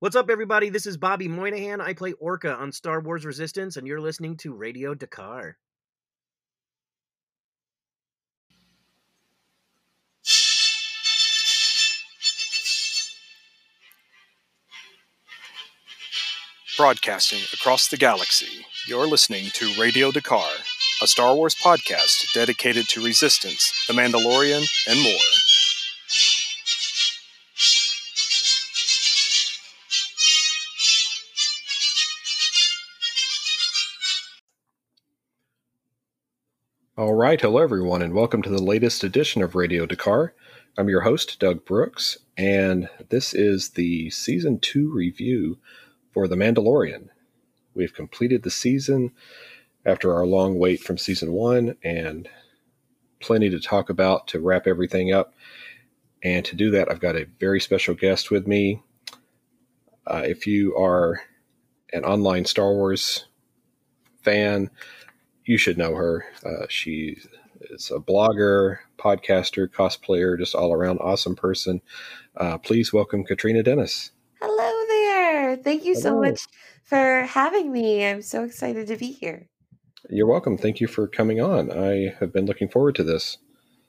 What's up, everybody? This is Bobby Moynihan. I play Orca on Star Wars Resistance, and you're listening to Radio Dakar. Broadcasting across the galaxy, you're listening to Radio Dakar, a Star Wars podcast dedicated to Resistance, The Mandalorian, and more. All right, hello everyone, and welcome to the latest edition of Radio Dakar. I'm your host, Doug Brooks, and this is the season two review for The Mandalorian. We've completed the season after our long wait from season one, and plenty to talk about to wrap everything up. And to do that, I've got a very special guest with me. Uh, if you are an online Star Wars fan, you should know her. Uh, she is a blogger, podcaster, cosplayer, just all around awesome person. Uh, please welcome Katrina Dennis. Hello there. Thank you so much for having me. I'm so excited to be here. You're welcome. Thank you for coming on. I have been looking forward to this.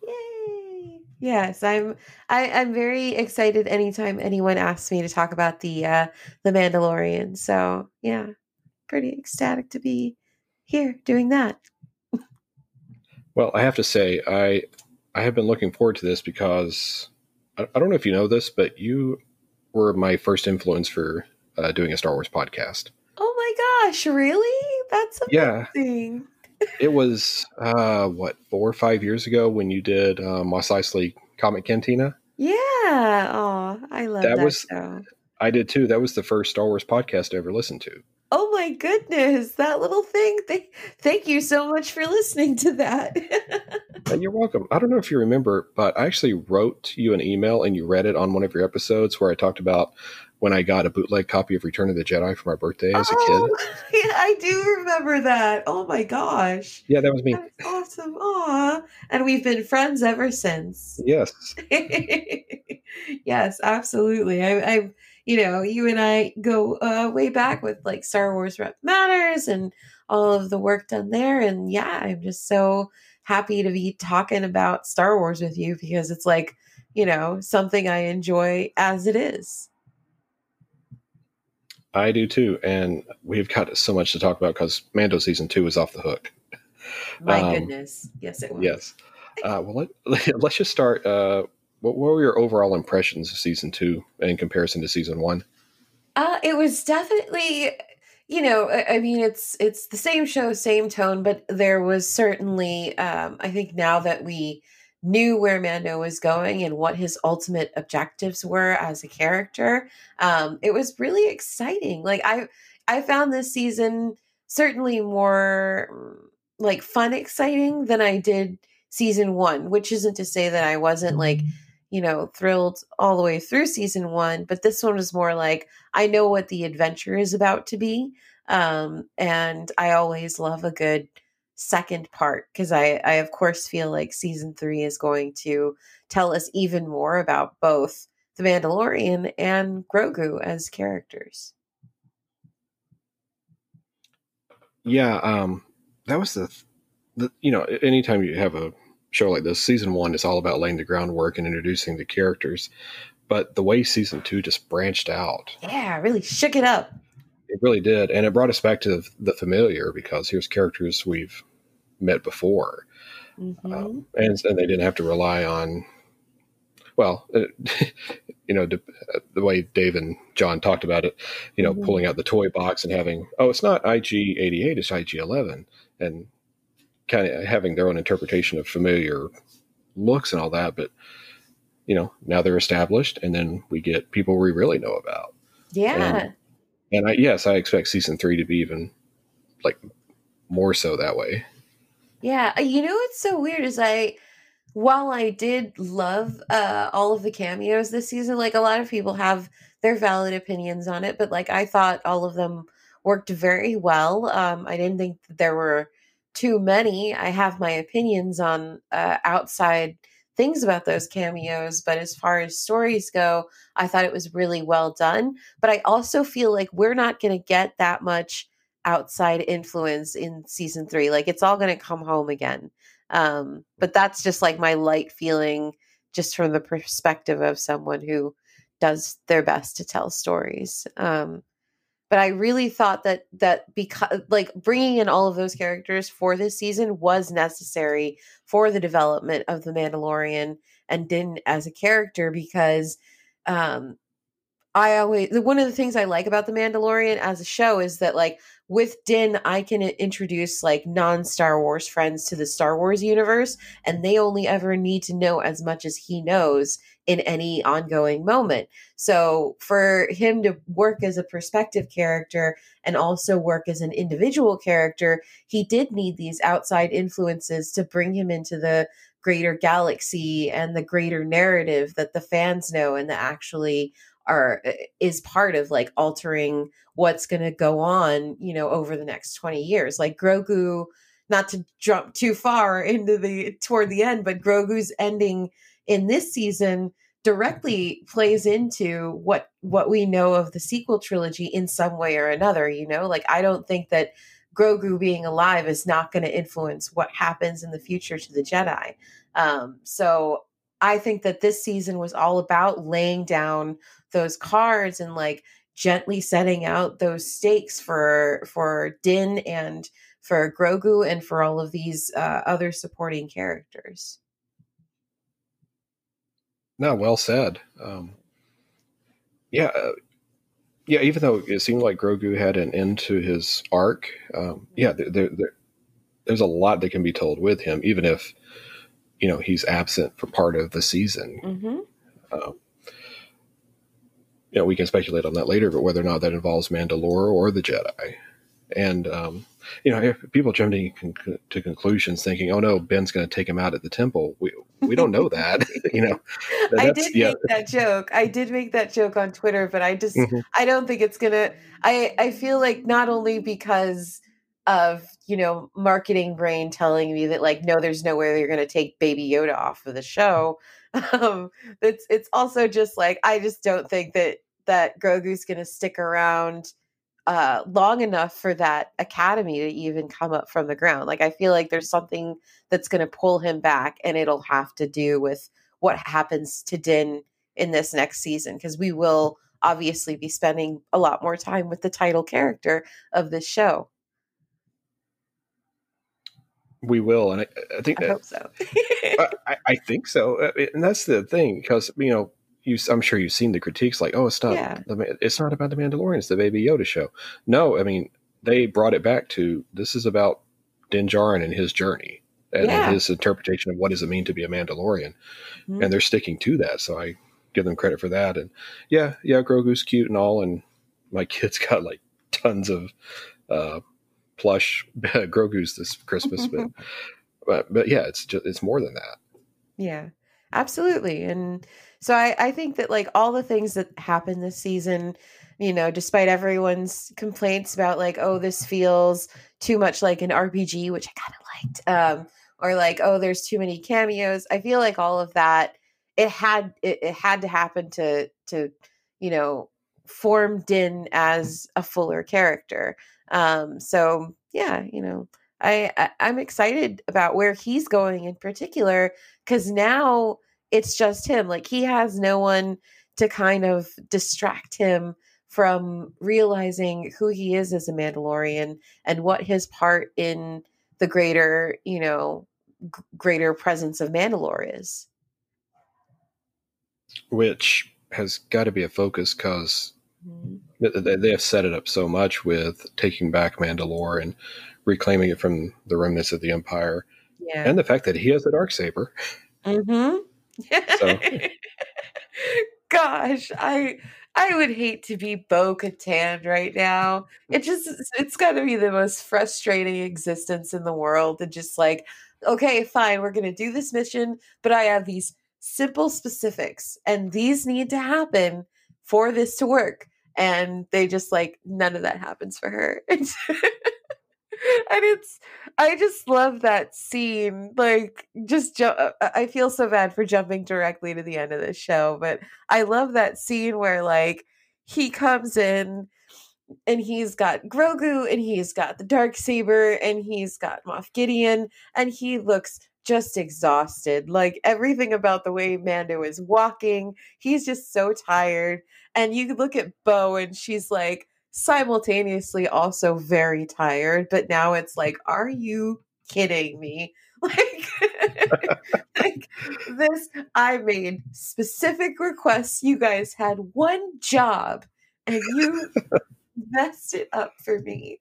Yay! Yes, I'm. I, I'm very excited anytime anyone asks me to talk about the uh, the Mandalorian. So yeah, pretty ecstatic to be here doing that. Well, I have to say, I I have been looking forward to this because I, I don't know if you know this, but you were my first influence for uh, doing a Star Wars podcast. Oh my gosh, really? That's amazing. Yeah. it was uh, what four or five years ago when you did uh, Mos Eisley Comic Cantina. Yeah. Oh, I love that, that was. Show. I did too. That was the first Star Wars podcast I ever listened to. Oh my goodness, that little thing. Thank, thank you so much for listening to that. Uh, you're welcome. I don't know if you remember, but I actually wrote you an email and you read it on one of your episodes where I talked about when I got a bootleg copy of Return of the Jedi for my birthday as oh, a kid. Oh, yeah, I do remember that. Oh my gosh. Yeah, that was me. That's awesome. Aw. And we've been friends ever since. Yes. yes, absolutely. I, I you know, you and I go uh, way back with like Star Wars Rep Matters and all of the work done there. And yeah, I'm just so happy to be talking about Star Wars with you because it's like, you know, something I enjoy as it is. I do too. And we've got so much to talk about because Mando season two is off the hook. My um, goodness. Yes, it was. Yes. Uh, well, let, us just start. Uh, what, were your overall impressions of season two in comparison to season one? Uh, it was definitely, you know, I, I, mean, it's it's the same show, same tone, but there was certainly, um, I think, now that we knew where Mando was going and what his ultimate objectives were as a character, um, it was really exciting. Like I, I found this season certainly more like fun, exciting than I did season one. Which isn't to say that I wasn't like you know, thrilled all the way through season one, but this one was more like I know what the adventure is about to be. Um, and I always love a good second part because I, I, of course, feel like season three is going to tell us even more about both the Mandalorian and Grogu as characters. Yeah, um, that was the, the you know, anytime you have a show like this, season one is all about laying the groundwork and introducing the characters. But the way season two just branched out. Yeah, really shook it up. It really did. And it brought us back to the familiar because here's characters we've met before. Mm-hmm. Um, and, and they didn't have to rely on, well, you know, the way Dave and John talked about it, you know, mm-hmm. pulling out the toy box and having, oh, it's not IG 88, it's IG 11. And kind of having their own interpretation of familiar looks and all that. But you know, now they're established, and then we get people we really know about. Yeah. And, and I, yes, I expect season three to be even like more so that way. Yeah, uh, you know what's so weird is I, while I did love uh, all of the cameos this season, like a lot of people have their valid opinions on it, but like I thought all of them worked very well. Um, I didn't think that there were too many. I have my opinions on uh, outside things about those cameos, but as far as stories go, I thought it was really well done. But I also feel like we're not going to get that much outside influence in season three. Like it's all going to come home again. Um, but that's just like my light feeling, just from the perspective of someone who does their best to tell stories. Um, but I really thought that that because like bringing in all of those characters for this season was necessary for the development of the Mandalorian and Din as a character because um I always one of the things I like about the Mandalorian as a show is that like with Din, I can introduce like non Star Wars friends to the Star Wars universe, and they only ever need to know as much as he knows in any ongoing moment. So for him to work as a perspective character and also work as an individual character, he did need these outside influences to bring him into the greater galaxy and the greater narrative that the fans know and that actually are uh, is part of like altering what's going to go on, you know, over the next 20 years. Like Grogu, not to jump too far into the toward the end, but Grogu's ending in this season directly plays into what what we know of the sequel trilogy in some way or another, you know? Like I don't think that Grogu being alive is not going to influence what happens in the future to the Jedi. Um, so I think that this season was all about laying down those cards and like gently setting out those stakes for for Din and for Grogu and for all of these uh, other supporting characters. No, well said. Um, yeah, uh, yeah. Even though it seemed like Grogu had an end to his arc, um, yeah, there, there, there, there's a lot that can be told with him, even if you know he's absent for part of the season. Mm-hmm. Um, you know, we can speculate on that later, but whether or not that involves Mandalore or the Jedi. And, um, you know, if people jumping to conclusions thinking, oh no, Ben's going to take him out at the temple. We, we don't know that, you know. I did yeah. make that joke. I did make that joke on Twitter, but I just, mm-hmm. I don't think it's going to, I, I feel like not only because of, you know, marketing brain telling me that like, no, there's no way they're going to take baby Yoda off of the show, um it's it's also just like i just don't think that that grogu's gonna stick around uh long enough for that academy to even come up from the ground. Like i feel like there's something that's gonna pull him back and it'll have to do with what happens to din in this next season because we will obviously be spending a lot more time with the title character of this show we will, and I, I think I that, hope so. I, I, think so, uh, and that's the thing because you know, you I'm sure you've seen the critiques like, oh, it's not, yeah. the, it's not about the Mandalorian, it's the Baby Yoda show. No, I mean they brought it back to this is about Din Djarin and his journey and, yeah. his interpretation of what does it mean to be a Mandalorian, mm-hmm. and they're sticking to that. So I give them credit for that. And yeah, yeah, Grogu's cute and all, and my kids got like tons of uh, plush Grogu's this Christmas, but but but yeah, it's just it's more than that. Yeah, absolutely. And so I I think that like all the things that happen this season, you know, despite everyone's complaints about like oh this feels too much like an RPG, which I kind of liked, um, or like oh there's too many cameos. I feel like all of that it had it, it had to happen to to you know form Din as a fuller character. Um, so yeah, you know, I, I I'm excited about where he's going in particular because now it's just him. Like he has no one to kind of distract him from realizing who he is as a Mandalorian and what his part in the greater, you know, g- greater presence of Mandalore is. Which has got to be a focus because mm-hmm they have set it up so much with taking back Mandalore and reclaiming it from the remnants of the Empire, yeah. and the fact that he has a dark saber. Mm-hmm. so. Gosh, I I would hate to be Bo Katan right now. It just it's got to be the most frustrating existence in the world, and just like, okay, fine, we're gonna do this mission, but I have these simple specifics, and these need to happen for this to work and they just like none of that happens for her and it's I just love that scene. Like, just ju- uh, uh, I feel so bad for jumping directly to the end of the show, but I love that scene where like he comes in and he's got Grogu and he's got the dark saber and he's got Moff Gideon and he looks just exhausted. Like everything about the way Mando is walking, he's just so tired. And you look at Bo and she's like simultaneously also very tired, but now it's like, are you kidding me? Like, like this, I made specific requests. You guys had one job and you messed it up for me.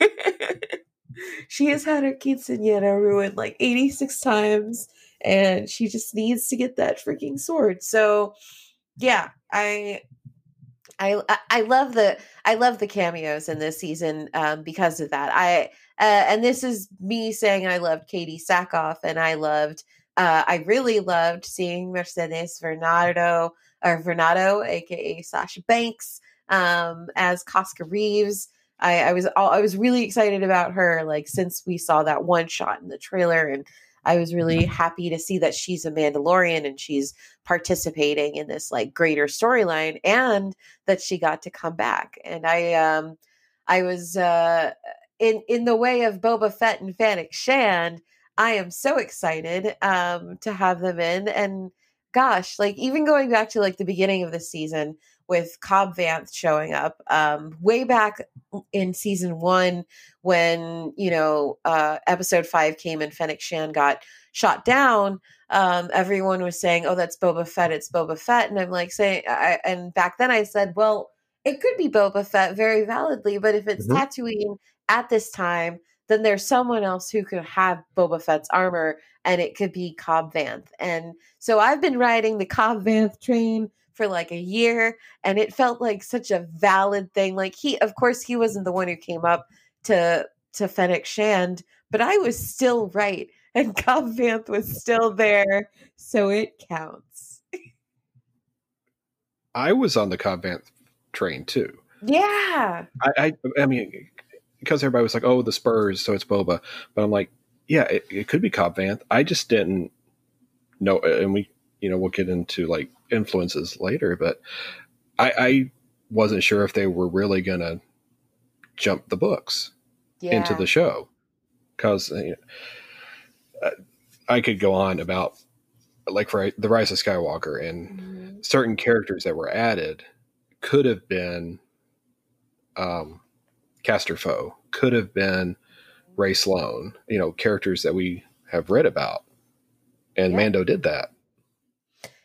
she has had her quinceanera ruined like 86 times and she just needs to get that freaking sword. So yeah, I I I love the I love the cameos in this season um, because of that. I uh, and this is me saying I loved Katee Sackhoff and I loved uh, I really loved seeing Mercedes Varnado or Varnado, aka Sasha Banks, um, as Koska Reeves. I, I was all, I was really excited about her like since we saw that one shot in the trailer and I was really happy to see that she's a Mandalorian and she's participating in this like greater storyline and that she got to come back. And I um I was uh in in the way of Boba Fett and Fennec Shand, I am so excited um to have them in and gosh, like even going back to like the beginning of the season, with Cobb Vanth showing up um, way back in season one when you know uh, episode five came and Fennec Shand got shot down. Um, everyone was saying, "Oh, that's Boba Fett. It's Boba Fett," and I'm like saying, I, and back then I said, "Well, it could be Boba Fett very validly, but if it's mm-hmm. Tatooine at this time." Then there's someone else who could have Boba Fett's armor, and it could be Cobb Vanth. And so I've been riding the Cobb Vanth train for like a year and it felt like such a valid thing like he of course he wasn't the one who came up to to Fennec Shand but I was still right and Cobb Vanth was still there so it counts. I was on the Cobb Vanth train too. Yeah. I I, I mean because everybody was like oh the Spurs so it's Boba but I'm like yeah it, it could be Cobb Vanth. I just didn't know and we you know we'll get into like influences later, but I, I wasn't sure if they were really going to jump the books yeah. into the show because you know, I could go on about like for the rise of Skywalker and mm-hmm. certain characters that were added could have been um, Castor Foe, could have been Rae Sloane, you know, characters that we have read about. And yeah. Mando did that.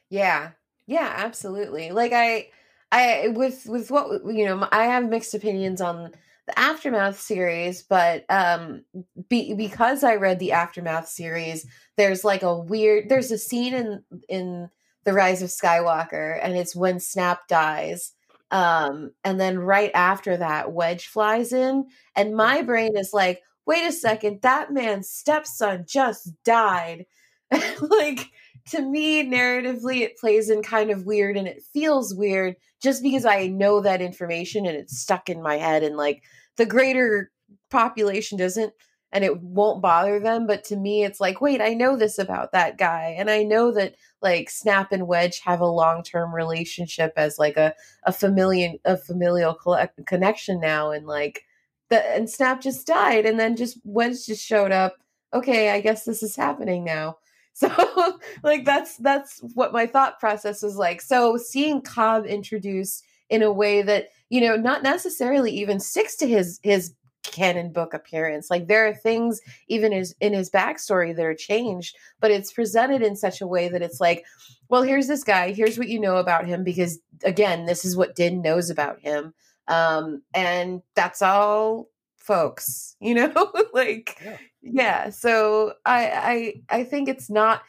Yeah. Yeah, absolutely. Like I I with with what you know, I have mixed opinions on the aftermath series, but um be, because I read the aftermath series, there's like a weird there's a scene in in the rise of Skywalker and it's when Snap dies. Um and then right after that Wedge flies in and my mm-hmm. brain is like, "Wait a second, that man's stepson just died." like to me, narratively, it plays in kind of weird and it feels weird just because I know that information and it's stuck in my head. And like the greater population doesn't and it won't bother them. But to me, it's like, wait, I know this about that guy. And I know that like Snap and Wedge have a long term relationship as like a, a familial, a familial connection now. And like, the, and Snap just died and then just Wedge just showed up. Okay, I guess this is happening now. So like that's that's what my thought process was like. So seeing Cobb introduced in a way that, you know, not necessarily even sticks to his his canon book appearance. Like there are things even his in his backstory that are changed, but it's presented in such a way that it's like, well, here's this guy, here's what you know about him, because again, this is what Din knows about him. Um, and that's all folks, you know, like yeah. yeah so i i i think it's not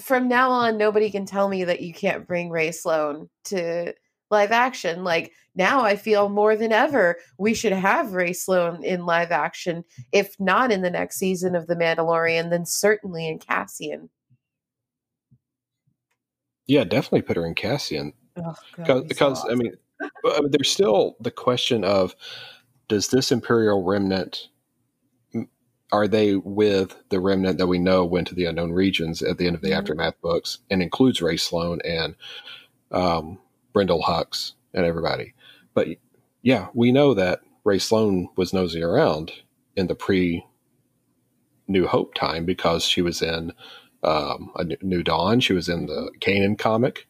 from now on nobody can tell me that you can't bring rae sloane to live action like now i feel more than ever we should have rae sloane in live action if not in the next season of the mandalorian then certainly in cassian. Yeah definitely put her in cassian. Oh, God, because so awesome. i mean there's still the question of does this imperial remnant are they with the remnant that we know went to the unknown regions at the end of the Mhm. aftermath books and includes Rae Sloane and um, Brendol Hux and everybody? But yeah, we know that Rae Sloane was nosing around in the pre New Hope time because she was in um, a New- New Dawn. She was in the Kanan comic.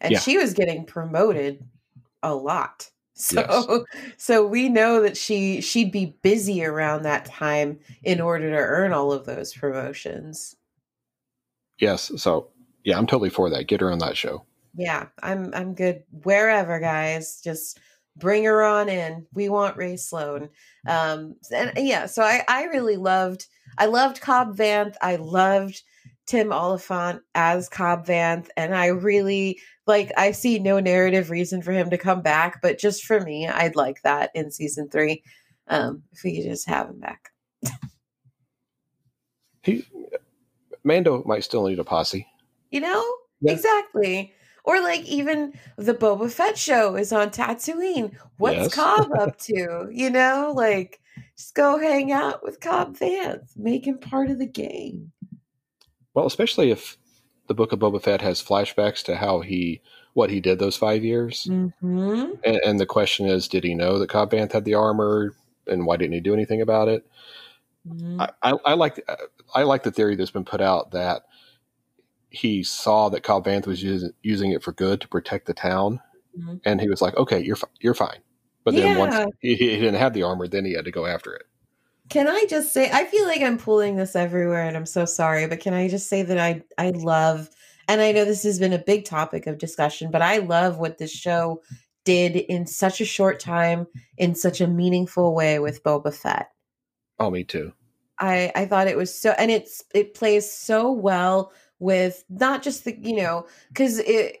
and Yeah. she was getting promoted a lot so Yes. so we know that she she'd be busy around that time in order to earn all of those promotions Yes, so yeah, I'm totally for that. Get her on that show. yeah i'm i'm good wherever guys just bring her on in we want rae sloane um and yeah so i i really loved i loved cobb vanth i loved tim olyphant as cobb vanth and i really like i see no narrative reason for him to come back but just for me i'd like that in season three um if we could just have him back He Mando might still need a posse. you know Yeah. exactly or like even the Boba Fett show is on Tatooine. What's Yes. Cobb up to? You know, like just go hang out with Cobb Vanth, make him part of the gang. Well, especially if the book of Boba Fett has flashbacks to how he what he did those five years, Mm-hmm. and, and the question is, did he know that Cobb Vanth had the armor, and why didn't he do anything about it? Mm-hmm. I, I, I like I like the theory that's been put out that he saw that Cobb Vanth was using, using it for good to protect the town, Mhm. and he was like, "Okay, you're fi- you're fine." But then once he, he didn't have the armor, then he had to go after it. Can I just say I feel like I'm pulling this everywhere and I'm so sorry, but can I just say that I I love and I know this has been a big topic of discussion, but I love what this show did in such a short time in such a meaningful way with Boba Fett. Oh, me too. I I thought it was so and it's it plays so well with not just the you know because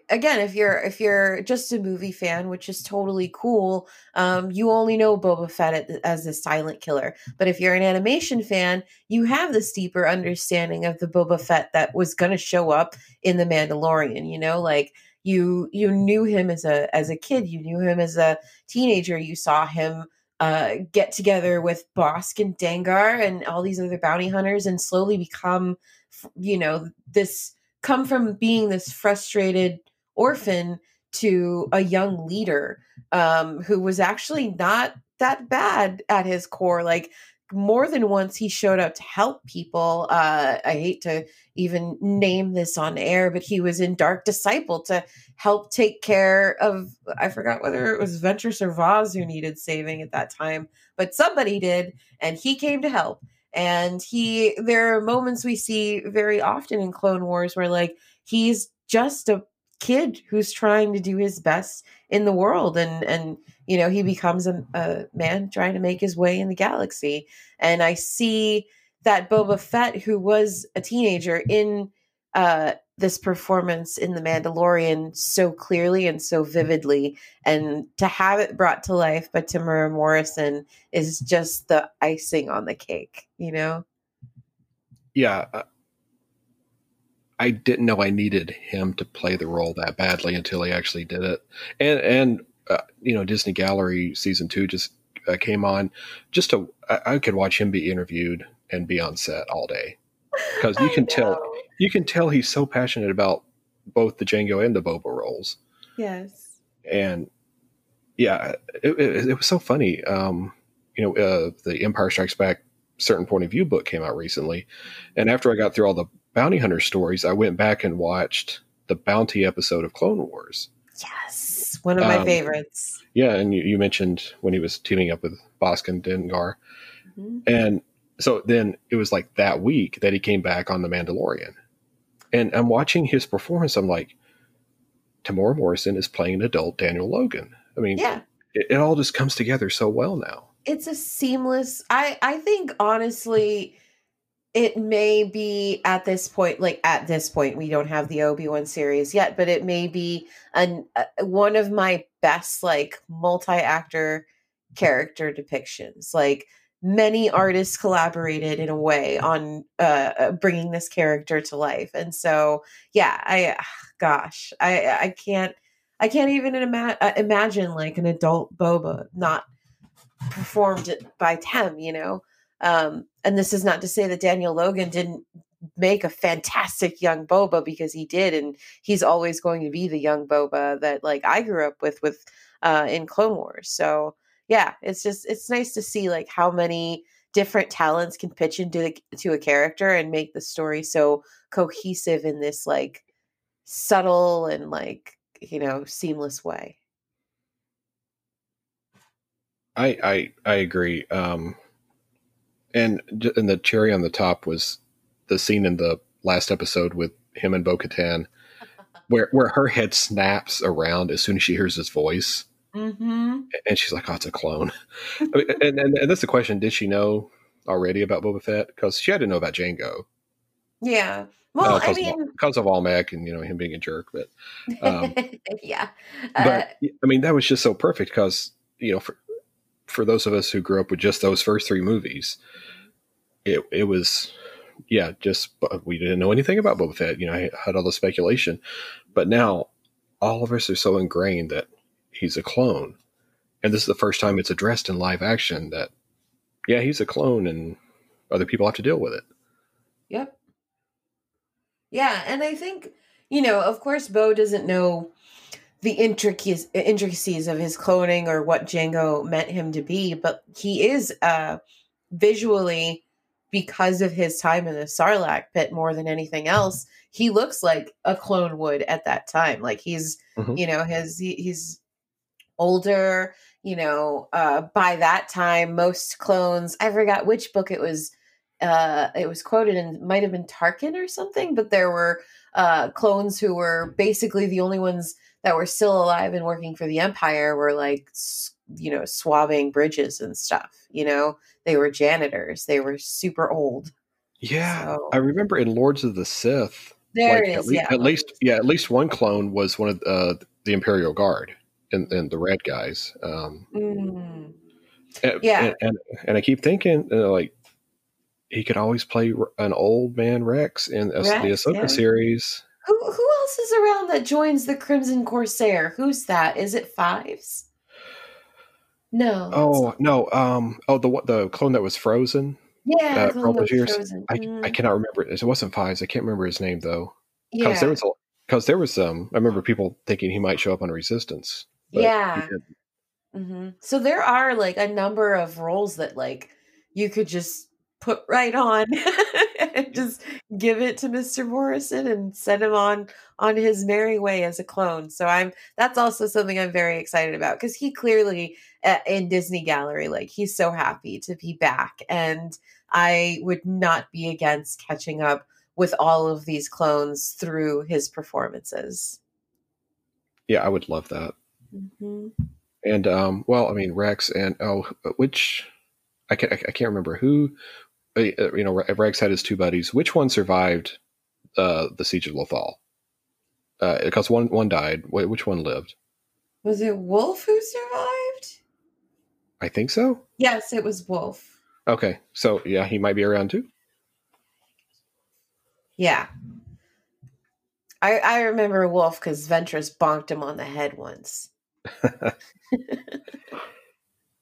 again if you're if you're just a movie fan which is totally cool um you only know Boba Fett as a silent killer. But if you're an animation fan you have this deeper understanding of the Boba Fett that was going to show up in the Mandalorian you know? Like you you knew him as a as a kid you knew him as a teenager you saw him uh, get together with Bossk and Dengar and all these other bounty hunters and slowly become, you know, this come from being this frustrated orphan to a young leader um, who was actually not that bad at his core. Like more than once, he showed up to help people. Uh, I hate to even name this on air, but he was in Dark Disciple to help take care of I forgot whether it was Ventress or Vos who needed saving at that time, but somebody did, and he came to help. And he there are moments we see very often in Clone Wars where like he's just a kid who's trying to do his best in the world and and you know he becomes a, a man trying to make his way in the galaxy. And i see that boba fett who was a teenager in uh this performance in the mandalorian so clearly and so vividly and to have it brought to life by Temuera Morrison is just the icing on the cake, you know? Yeah, uh, I didn't know I needed him to play the role that badly until he actually did it. And and uh, you know, Disney Gallery season two just uh, came on. Just to I, I could watch him be interviewed and be on set all day because you can tell. You can tell he's so passionate about both the Jango and the Boba roles. Yes. and yeah, it, it, it was so funny. Um, you know, uh, the Empire Strikes Back certain point of view book came out recently, and after I got through all the bounty hunter stories, I went back and watched the bounty episode of Clone Wars. Yes. One of my Um, favorites. Yeah, and you, you mentioned when he was teaming up with Bossk and Dengar, Mhm. and so then it was like that week that he came back on the Mandalorian, and I'm watching his performance. I'm like, Temuera Morrison is playing an adult Daniel Logan. I mean, Yeah. it, it all just comes together so well now. It's a seamless I I think honestly it may be at this point like at this point we don't have the Obi-Wan series yet, but it may be an uh, one of my best like multi-actor character depictions. Like many artists collaborated in a way on uh, uh, bringing this character to life. And so, yeah, I gosh, I I can't I can't even ima- uh, imagine like an adult Boba not performed by Tem, you know. Um, and this is not to say that Daniel Logan didn't make a fantastic young Boba because he did, and he's always going to be the young Boba that like I grew up with with uh, in Clone Wars. So yeah, it's just it's nice to see like how many different talents can pitch into the, to a character and make the story so cohesive in this like subtle and like you know seamless way. I I I agree. Um, and and the cherry on the top was the scene in the last episode with him and Bo Katan, where where her head snaps around as soon as she hears his voice, mm-hmm. and she's like, "Oh, it's a clone." I mean, and, and, and that's the question: Did she know already about Boba Fett? Because she had to know about Jango. Yeah. Well, uh, I mean, because of Almec and you know him being a jerk, but um, yeah. but Uh, I mean that was just so perfect because you know for for those of us who grew up with just those first three movies, it it was yeah just we didn't know anything about Boba Fett. You know, I had all the speculation, but now all of us are so ingrained that he's a clone, and this is the first time it's addressed in live action that yeah he's a clone and other people have to deal with it. Yep. Yeah, and I think you know, of course, Bo doesn't know the intricacies intricacies of his cloning or what Jango meant him to be, but he is uh visually because of his time in the Sarlacc pit more than anything else. He looks like a clone would at that time. Like he's, Mhm. you know, his he, he's older. You know, uh, by that time, most clones. I forgot which book it was uh it was quoted and might have been Tarkin or something, but there were uh clones who were basically the only ones that were still alive and working for the empire were like you know swabbing bridges and stuff you know they were janitors they were super old Yeah, So- I remember in Lords of the Sith. there like, it at, is yeah at least yeah at least one clone was one of uh, the imperial guard and, and the red guys um Mm. and, Yeah. and, and, and i keep thinking uh, like he could always play an old man rex in uh, the Rex, ahsoka yeah. series. Who who else is around that joins the crimson corsair? Who's that? Is it fives? No oh no um oh the the clone that was frozen yeah uh, the for all clone that was frozen. i, I Mm, cannot remember it it wasn't fives i can't remember his name though. Because yeah. there was because there was um i remember people thinking he might show up on resistance yeah didn't. hmm So there are like a number of roles that like you could just put right on and just give it to Mr. Morrison and send him on on his merry way as a clone. So I'm that's also something I'm very excited about because he clearly uh, in Disney Gallery like he's so happy to be back and I would not be against catching up with all of these clones through his performances. yeah i would love that hmm and um, well, I mean Rex and oh, which I can't I can't remember who. uh, You know, Rex had his two buddies. Which one survived uh, the siege of Lothal? Uh, because one one died. Which one lived? Was it Wolffe who survived? I think so. Yes, it was Wolffe. Okay, so yeah, he might be around too. Yeah. I I remember Wolffe because Ventress bonked him on the head once.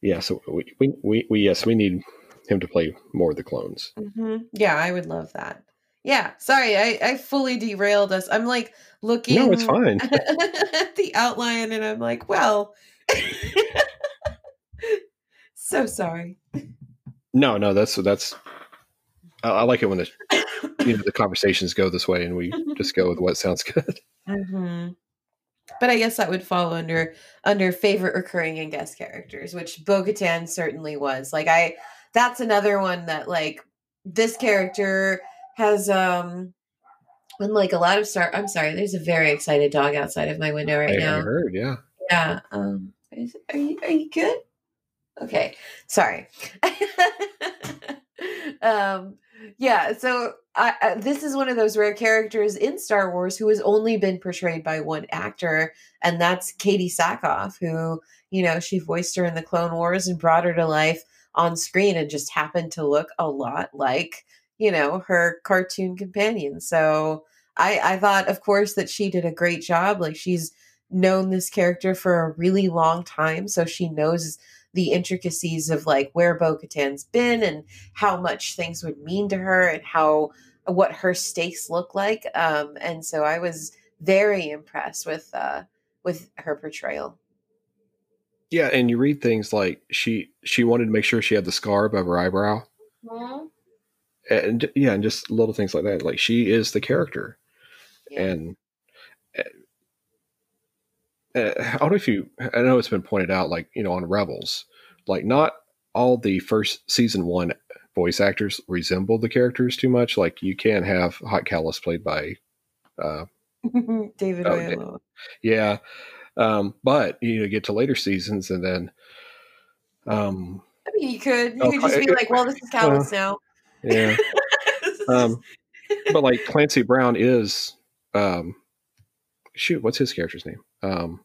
Yeah, so we, we we we yes, we need him to play more of the clones. hmm Yeah, I would love that. Yeah, sorry, I, I fully derailed us. I'm like looking No, it's fine. at the outline and I'm like, well, so sorry. No, no, that's that's. I, I like it when the you know the conversations go this way and we just go with what sounds good. hmm But I guess that would fall under under favorite recurring and guest characters, which Bo-Katan certainly was. Like I, that's another one that like this character has um, unlike a lot of star. I'm sorry, there's a very excited dog outside of my window right I, I now. heard, yeah. Yeah. Um. Is, are you Are you good? Okay. Sorry. um. Yeah. So I, I, this is one of those rare characters in Star Wars who has only been portrayed by one actor, and that's Katee Sackhoff, who you know she voiced her in the Clone Wars and brought her to life on screen, and just happened to look a lot like you know her cartoon companion. So I I thought, of course, that she did a great job. Like she's known this character for a really long time, so she knows the intricacies of like where Bo Katan's been and how much things would mean to her and how what her stakes look like. Um, and so I was very impressed with uh, with her portrayal. Yeah, and you read things like she she wanted to make sure she had the scar above her eyebrow. Mm-hmm. And yeah, and just little things like that. Like she is the character. Yeah. And uh, I don't know if you, I know it's been pointed out, like, you know, on Rebels, like, not all the first season one voice actors resemble the characters too much. Like, you can have Hot Kallus played by uh, David oh, Oyelowo. Yeah. Um, but you know, get to later seasons and then, um, I mean, you could, you oh, could just be like, well, this is Kallus uh, now. Yeah. um, but like Clancy Brown is, um, shoot, what's his character's name? Um,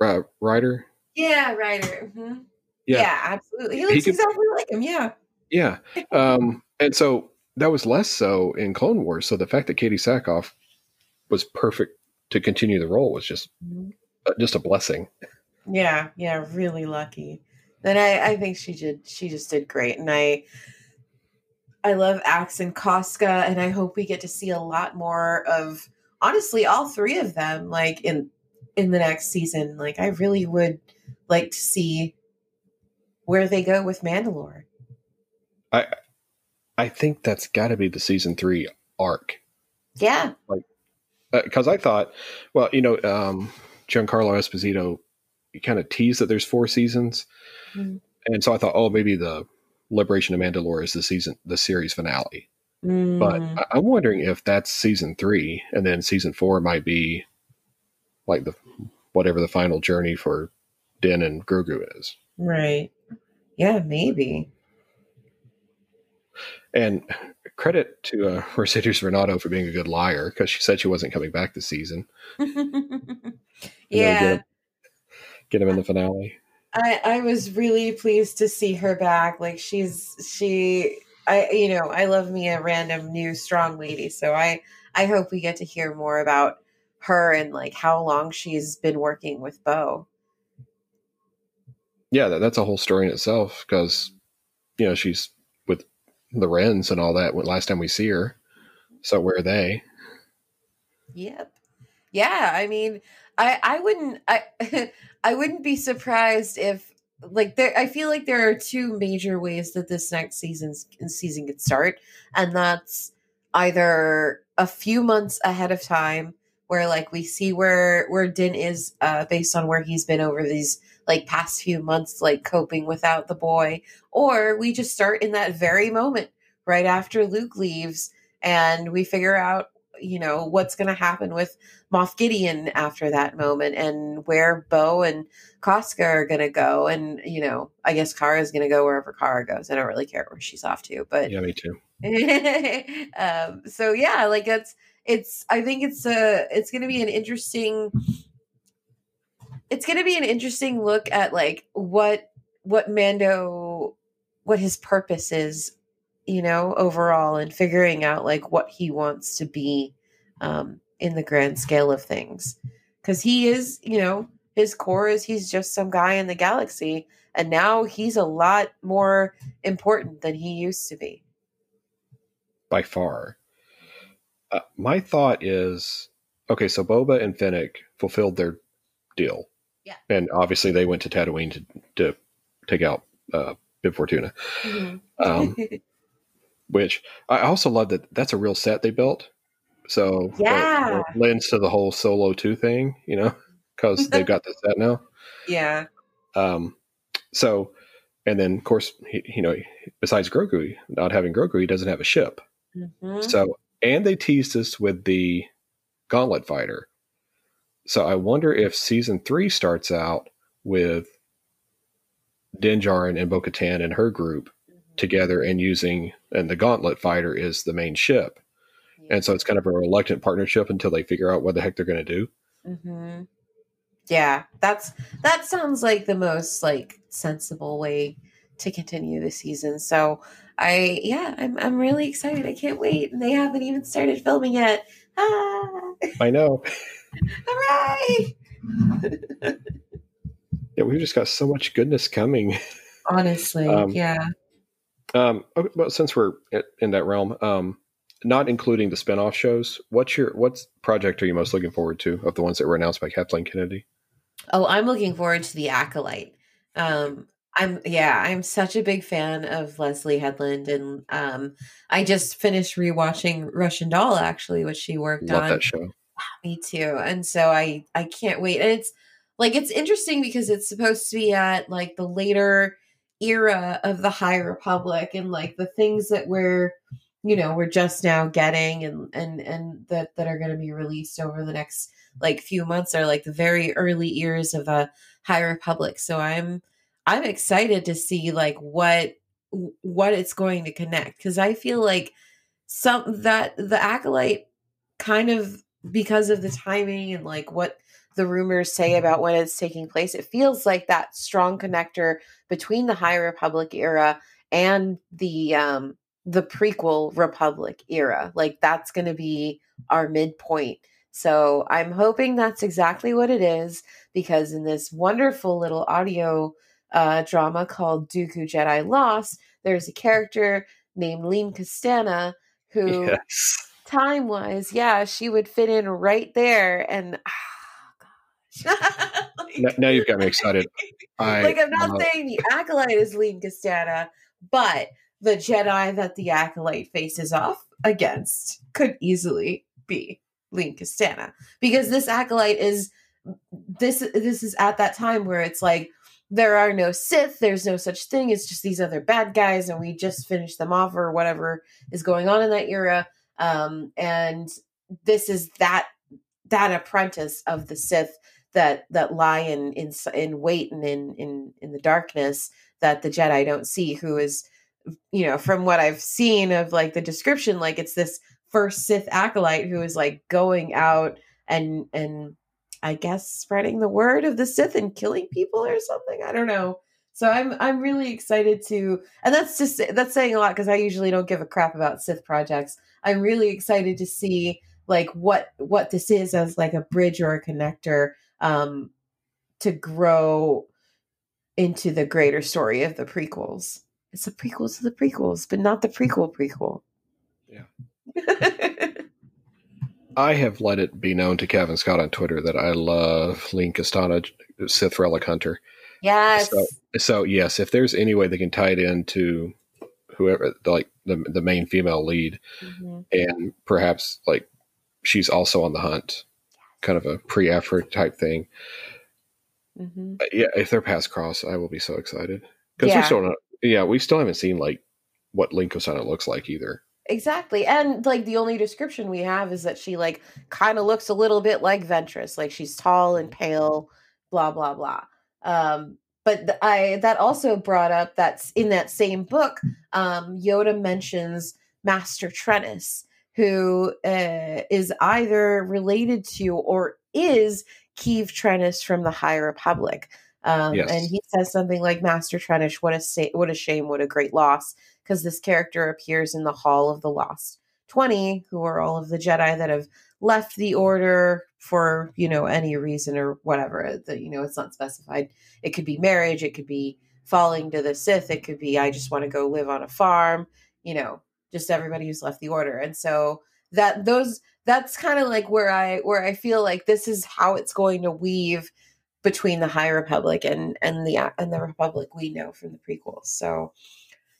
uh, Ryder. Yeah, Ryder. Mm-hmm. Yeah. yeah. absolutely. He looks he could, exactly like him. Yeah. Yeah. Um, and so that was less so in Clone Wars. So the fact that Katee Sackhoff was perfect to continue the role was just mm-hmm. uh, just a blessing. Yeah, yeah, really lucky. And I, I think she did. She just did great, and I, I love Axe and Koska, and I hope we get to see a lot more of honestly all three of them like in in the next season like i really would like to see where they go with mandalore. I i think that's got to be the season three arc. Yeah. Like because uh, i thought well you know um giancarlo esposito kind of teased that there's four seasons. Mm-hmm. and so i thought oh maybe the liberation of mandalore is the season the series finale Mm. But I'm wondering if that's season three, and then season four might be like the whatever the final journey for Din and Grogu is. Right. Yeah, maybe. And credit to uh, Mercedes Varnado for being a good liar because she said she wasn't coming back this season. yeah. Get, get him in the finale. I, I was really pleased to see her back. Like she's she I you know I love me a random new strong lady, so I I hope we get to hear more about her and like how long she's been working with Bo. Yeah, that, that's a whole story in itself because you know she's with the Wrens and all that. When last time we see her, so where are they? Yep. Yeah, I mean, I I wouldn't I I wouldn't be surprised if like there i feel like there are two major ways that this next season's season could start and that's either a few months ahead of time where like we see where where din is uh based on where he's been over these like past few months like coping without the boy or we just start in that very moment right after luke leaves and we figure out you know what's going to happen with Moff Gideon after that moment, and where Bo and Koska are going to go, and you know, I guess Cara is going to go wherever Cara goes. I don't really care where she's off to, but yeah, me too. um, so yeah, like it's it's. I think it's a it's going to be an interesting. It's going to be an interesting look at like what what Mando what his purpose is you know, overall and figuring out like what he wants to be um, in the grand scale of things. Because he is, you know, his core is he's just some guy in the galaxy. And now he's a lot more important than he used to be. By far. Uh, my thought is okay, so Boba and Fennec fulfilled their deal. Yeah. And obviously they went to Tatooine to, to take out uh, Bib Fortuna. Mm-hmm. Um, which I also love that that's a real set they built. So yeah, it, lends to the whole Solo two thing, you know, because they've got the set now. Yeah. Um. So, and then of course, he, you know, besides Grogu not having Grogu, he doesn't have a ship. Mm-hmm. So, and they teased us with the Gauntlet fighter. So I wonder if season three starts out with Din Djarin and Bo Katan and her group together and using and the gauntlet fighter is the main ship yeah. and so it's kind of a reluctant partnership until they figure out what the heck they're going to do mm-hmm. yeah that's that sounds like the most like sensible way to continue the season so i yeah i'm, I'm really excited i can't wait and they haven't even started filming yet ah! i know hooray Yeah, we've just got so much goodness coming. Honestly, Um, yeah. Um, okay, well, since we're in that realm, um, not including the spin-off shows, what's your what project are you most looking forward to of the ones that were announced by Kathleen Kennedy? Oh, I'm looking forward to the acolyte. Um, I'm yeah, I'm such a big fan of Leslie Headland, and um, I just finished rewatching Russian Doll actually, which she worked Love on. that show. Me too. And so I I can't wait. And it's like it's interesting because it's supposed to be at like the later era of the High Republic and like the things that we're you know we're just now getting and and and that that are going to be released over the next like few months are like the very early years of the High Republic. So I'm I'm excited to see like what what it's going to connect because I feel like some that the acolyte kind of because of the timing and like what the rumors say about when it's taking place it feels like that strong connector between the high republic era and the um the prequel republic era like that's going to be our midpoint so i'm hoping that's exactly what it is because in this wonderful little audio uh drama called dooku jedi lost there's a character named Lene Kostana who Yes. time wise, yeah, she would fit in right there. And ah. Like- Now, now you've got me excited. I, like I'm not uh, saying the acolyte is Lene Kostana, but the Jedi that the acolyte faces off against could easily be Lene Kostana. Because this acolyte is this this is at that time where it's like there are no Sith, there's no such thing, it's just these other bad guys, and we just finished them off or whatever is going on in that era. Um, and this is that that apprentice of the Sith that that lie in in in wait and in in in the darkness that the Jedi don't see. Who is, you know, from what I've seen of like the description, like it's this first Sith acolyte who is like going out and and I guess spreading the word of the Sith and killing people or something. I don't know. So I'm I'm really excited to, and that's just that's saying a lot because I usually don't give a crap about Sith projects. I'm really excited to see like what what this is as like a bridge or a connector um, to grow into the greater story of the prequels. It's a prequel to the prequels, but not the prequel prequel. Yeah. I have let it be known to Cavan Scott on Twitter that I love Lene Kostana, Sith Relic Hunter. yes. So, so yes, if there's any way they can tie it into whoever, like the the main female lead, Mhm. and perhaps like she's also on the hunt, kind of a pre-effort type thing. Mhm. Uh, Yeah, if they're past cross, I will be so excited because Yeah. we still don't. Yeah, we still haven't seen like what Lene Kostana looks like either. Exactly. And like the only description we have is that she like kind of looks a little bit like Ventress, like she's tall and pale, blah blah blah. Um but I that also brought up that's in that same book um Yoda mentions Master Trennis who uh, is either related to or is Keeve Trennis from the High Republic. Um, Yes. And he says something like, "Master Trennis, what a sa- what a shame, what a great loss." because this character appears in the Hall of the Lost 20, who are all of the Jedi that have left the order for, you know, any reason or whatever. That you know, it's not specified. It could be marriage, it could be falling to the Sith, it could be I just want to go live on a farm, you know, just everybody who's left the order. And so that those that's kind of like where I where I feel like this is how it's going to weave between the High Republic and and the and the Republic we know from the prequels. So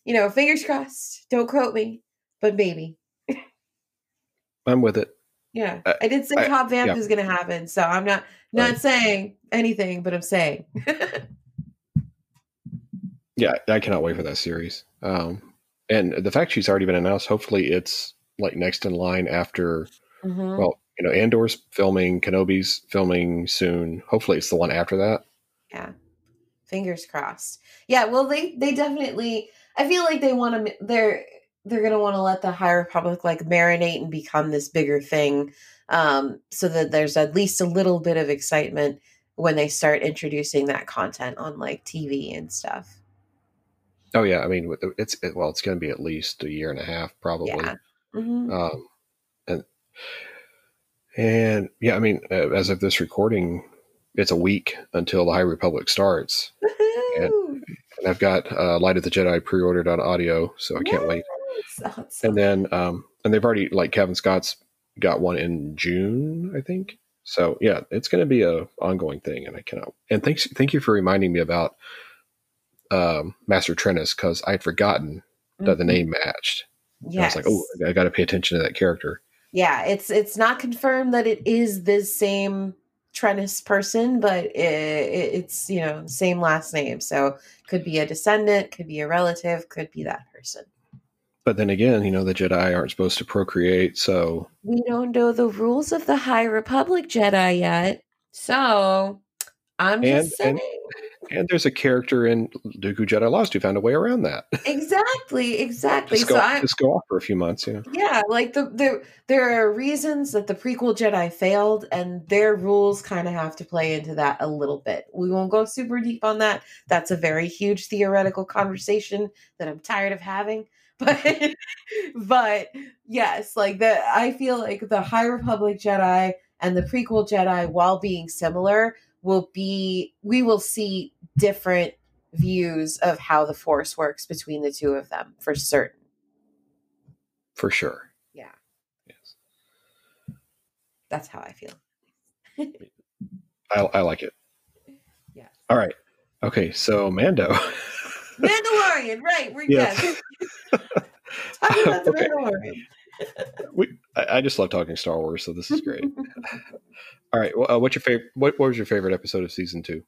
you know, fingers crossed. Don't quote me, but maybe. I'm with it. Yeah, Uh, I did say I- Cobb Vanth yeah. is going to happen, so I'm not not Right. saying anything, but I'm saying. Yeah, I cannot wait for that series. Um, and the fact she's already been announced, hopefully it's like next in line after. Mhm. Well, you know, Andor's filming, Kenobi's filming soon. Hopefully, it's the one after that. Yeah, fingers crossed. Yeah, well, they they definitely. I feel like they want to. They're they're going to want to let the High Republic like marinate and become this bigger thing, um, so that there's at least a little bit of excitement when they start introducing that content on like TV and stuff. Oh yeah, I mean, it's it, well, it's going to be at least a year and a half, probably. Yeah. Mhm. Um, and and yeah, I mean, uh, as of this recording, it's a week until the High Republic starts, and, and I've got uh, Light of the Jedi pre-ordered on audio, so I can't wait. Yes. It's so And then, um, and they've already like Cavan Scott's got one in June, I think. So yeah, it's going to be a ongoing thing, and I cannot. And thanks, thank you for reminding me about um, Master Trennis because I'd forgotten that the Mhm. name matched. And Yes. I was like, oh, I got to pay attention to that character. yeah it's it's not confirmed that it is this same Trennis person but it, it's you know same last name so could be a descendant could be a relative could be that person But then again, you know, the Jedi aren't supposed to procreate, so we don't know the rules of the high republic jedi yet so i'm And- just saying and- and there's a character in Dooku Jedi Lost who found a way around that. exactly exactly just, go, so i just go off for a few months, you know. yeah like the, the there are reasons that the prequel jedi failed and their rules kind of have to play into that a little bit we won't go super deep on that that's a very huge theoretical conversation that i'm tired of having but but yes like the i feel like the high republic jedi and the prequel jedi while being similar will be we will see different views of how the force works between the two of them for certain For sure. Yeah. Yes. That's how I feel. I, I like it. Yeah. All right. Okay, so Mando. Mandalorian, right? We're Yes. yes. Talking about the Okay. Mandalorian. we, I, I just love talking Star Wars, so this is great. All right. Well, uh, what's your favorite? What, what was your favorite episode of season two?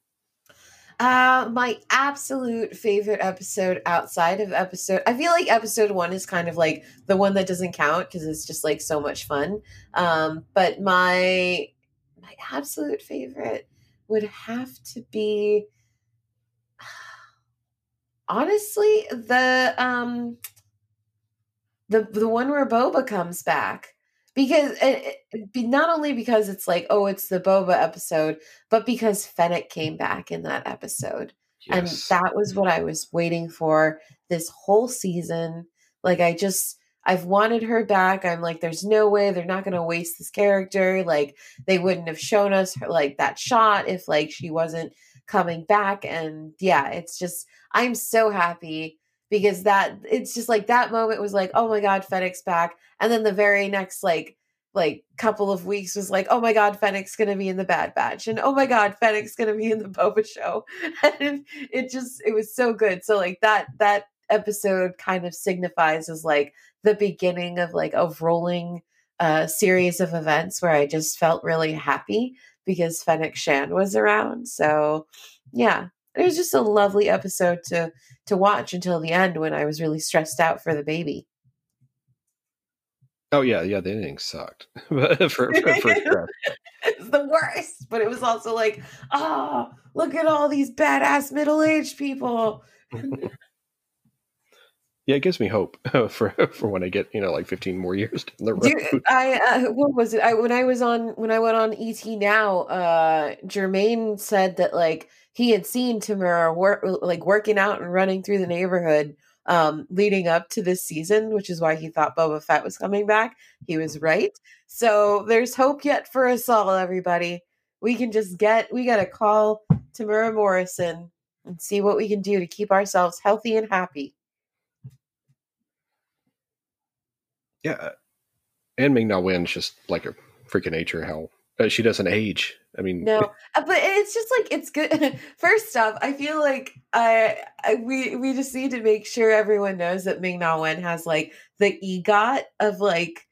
Uh, my absolute favorite episode outside of episode, I feel like episode one is kind of like the one that doesn't count because it's just like so much fun. Um, but my my absolute favorite would have to be honestly the um the the one where Boba comes back because it, it, eh, be- not only because it's like oh it's the Boba episode but because Fennec came back in that episode. And that was what I was waiting for this whole season. Like I just I've wanted her back. I'm like there's no way they're not going to waste this character. Like they wouldn't have shown us her, like that shot if like she wasn't coming back. And yeah it's just I'm so happy because that it's just like that moment was like oh my god Fennec's back. And then the very next like like couple of weeks was like oh my god Fennec's gonna be in the Bad Batch. And oh my god Fennec's gonna be in the Boba Show. And it just it was so good. So like that that episode kind of signifies as like the beginning of like a rolling uh series of events where I just felt really happy because Fennec Shand was around. So yeah it was just a lovely episode to to watch until the end when I was really stressed out for the baby. oh yeah, yeah. The ending sucked. for, for, for it's the worst, but it was also like, oh, look at all these badass middle aged people. Yeah, it gives me hope for for when I get you know like 15 more years down the road. Dude, I uh, what was it? I when I was on when I went on ET now, uh Jermaine said that like he had seen Temuera work like working out and running through the neighborhood um leading up to this season, which is why he thought Boba Fett was coming back. He was right. So there's hope yet for us all, everybody. We can just get we gotta call Temuera Morrison and see what we can do to keep ourselves healthy and happy. yeah, and Ming Na Wen's just like a freaking nature. How uh, she doesn't age. I mean, No, uh, but it's just like it's good. First off, I feel like I, I we we just need to make sure everyone knows that Ming Na Wen has like the EGOT of like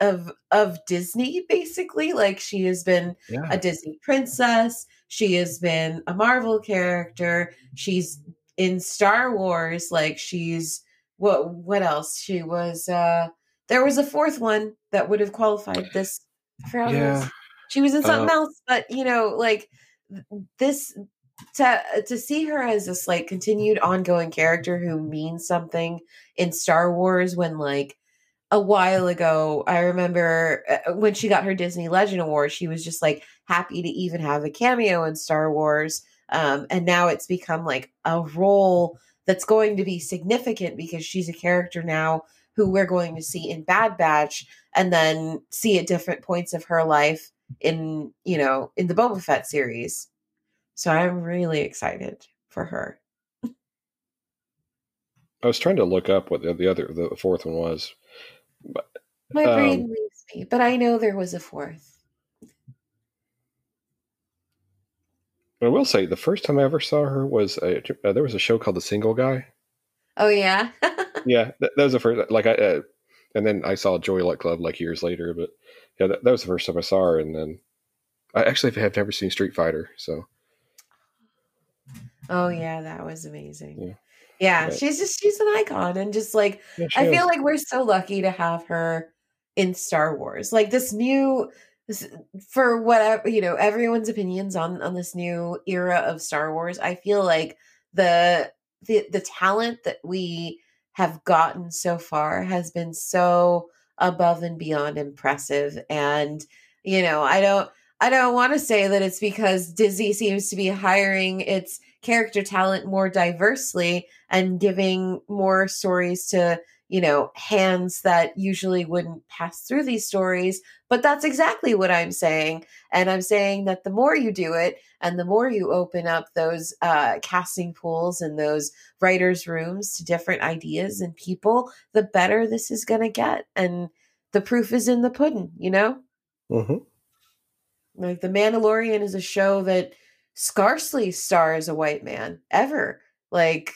of of Disney basically. Like she has been yeah, a Disney princess. She has been a Marvel character. She's in Star Wars. Like she's what what else? She was uh there was a fourth one that would have qualified this. I forgot what it was. yeah. She was in something Uh, else, but you know, like this to to see her as this like continued ongoing character who means something in Star Wars when like a while ago I remember uh, when she got her Disney Legend Award she was just like happy to even have a cameo in Star Wars um and now it's become like a role that's going to be significant because she's a character now who we're going to see in Bad Batch and then see at different points of her life in you know in the Boba Fett series. So I'm really excited for her. I was trying to look up what the, the other the fourth one was. But, My brain um, leaves me, but I know there was a fourth. I will say the first time I ever saw her was a, uh, there was a show called The Single Guy. Oh yeah. Yeah, that, that was the first. Like I, uh, and then I saw Joy Luck Club like years later. But yeah, that, that was the first time I saw her. And then I actually have never seen Street Fighter. So oh yeah, that was amazing. Yeah. Yeah, But- she's just she's an icon and just like yeah, I is. feel like we're so lucky to have her in Star Wars. Like this new this, for whatever, you know, everyone's opinions on on this new era of Star Wars. I feel like the the the talent that we have gotten so far has been so above and beyond impressive and you know, I don't I don't want to say that it's because Disney seems to be hiring its character talent more diversely and giving more stories to you know hands that usually wouldn't pass through these stories but that's exactly what i'm saying and i'm saying that the more you do it and the more you open up those uh, casting pools and those writers rooms to different ideas and people the better this is going to get and the proof is in the pudding you know Mhm. like The Mandalorian is a show that scarcely stars a white man ever. Like,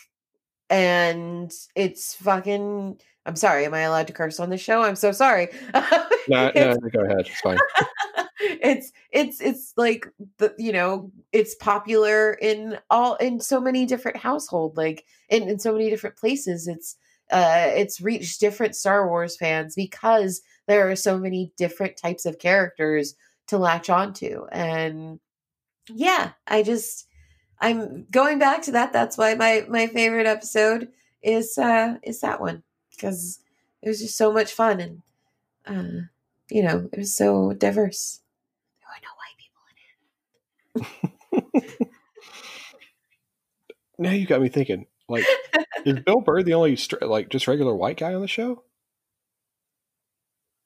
and it's fucking. I'm sorry. Am I allowed to curse on the show? I'm so sorry. No, no, go ahead. It's fine. it's it's it's like the you know it's popular in all in so many different household like in, in so many different places it's uh it's reached different star wars fans because there are so many different types of characters to latch onto and yeah i just i'm going back to that that's why my my favorite episode is uh is that one because it was just so much fun and uh you know it was so diverse there were no white people in it now you got me thinking. Like, is Bill Burr the only str- like just regular white guy on the show?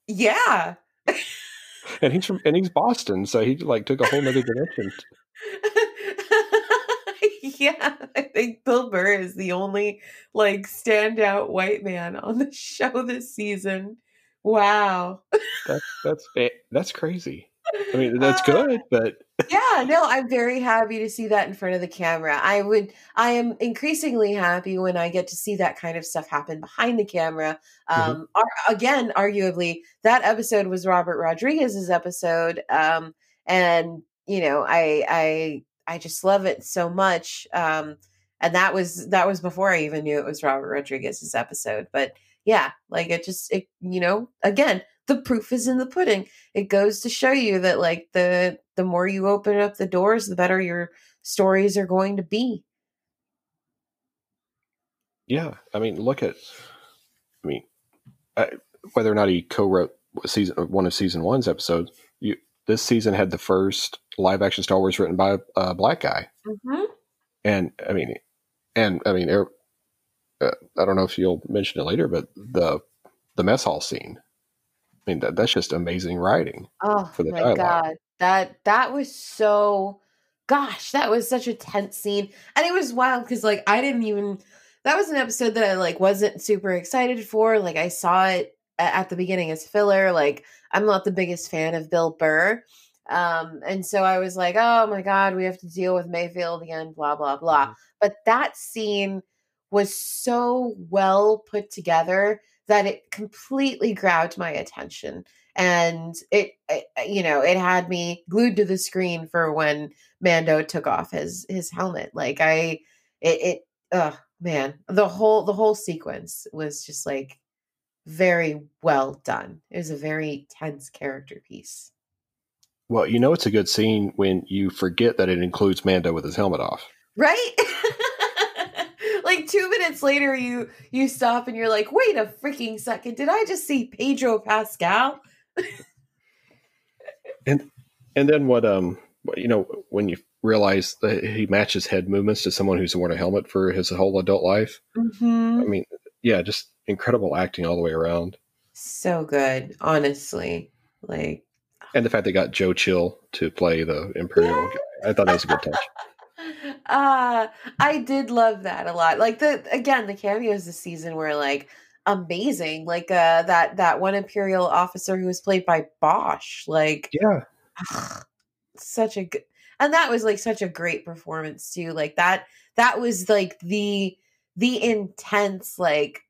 yeah And he's from and he's Boston, so he like took a whole nother dimension. yeah i think bill burr is the only like standout white man on the show this season. Wow. That's that's that's crazy. I mean, that's Uh, good, but yeah no i'm very happy to see that in front of the camera. I would i am increasingly happy when i get to see that kind of stuff happen behind the camera. Um ar- again arguably that episode was robert rodriguez's episode um and you know i i i just love it so much um and that was that was before i even knew it was robert rodriguez's episode but yeah like it just it you know again the proof is in the pudding. It goes to show you that like the the more you open up the doors the better your stories are going to be. Yeah, I mean, look at, I mean, I, whether or not he co-wrote season one of season one's episodes, this season had the first live action Star Wars written by a black guy, mm-hmm. and I mean, and I mean, er- uh, I don't know if you'll mention it later, but the the mess hall scene. I mean, that, that's just amazing writing. oh For the my dialogue. god that that was so gosh that was such a tense scene and it was wild because like i didn't even that was an episode that i like wasn't super excited for like i saw it at the beginning as filler like i'm not the biggest fan of bill burr um and so i was like oh my god we have to deal with mayfield again blah blah blah Mhm. but that scene was so well put together that it completely grabbed my attention and it, it you know it had me glued to the screen for when mando took off his his helmet like i it, it oh man the whole the whole sequence was just like very well done it was a very tense character piece Well, you know, it's a good scene when you forget that it includes Mando with his helmet off. right like two minutes later you you stop and you're like wait a freaking second did i just see pedro pascal And and then what? Um, you know, when you realize that he matches head movements to someone who's worn a helmet for his whole adult life. mm-hmm. I mean, yeah, just incredible acting all the way around, so good honestly like and the fact they got Joe Chill to play the Imperial. guy, I thought that was a good touch. uh I did love that a lot. Like the again, the cameos this season were like amazing. Like uh that that one Imperial officer who was played by Bosch. Like Yeah. such a good and that was like such a great performance too. Like that that was like the the intense like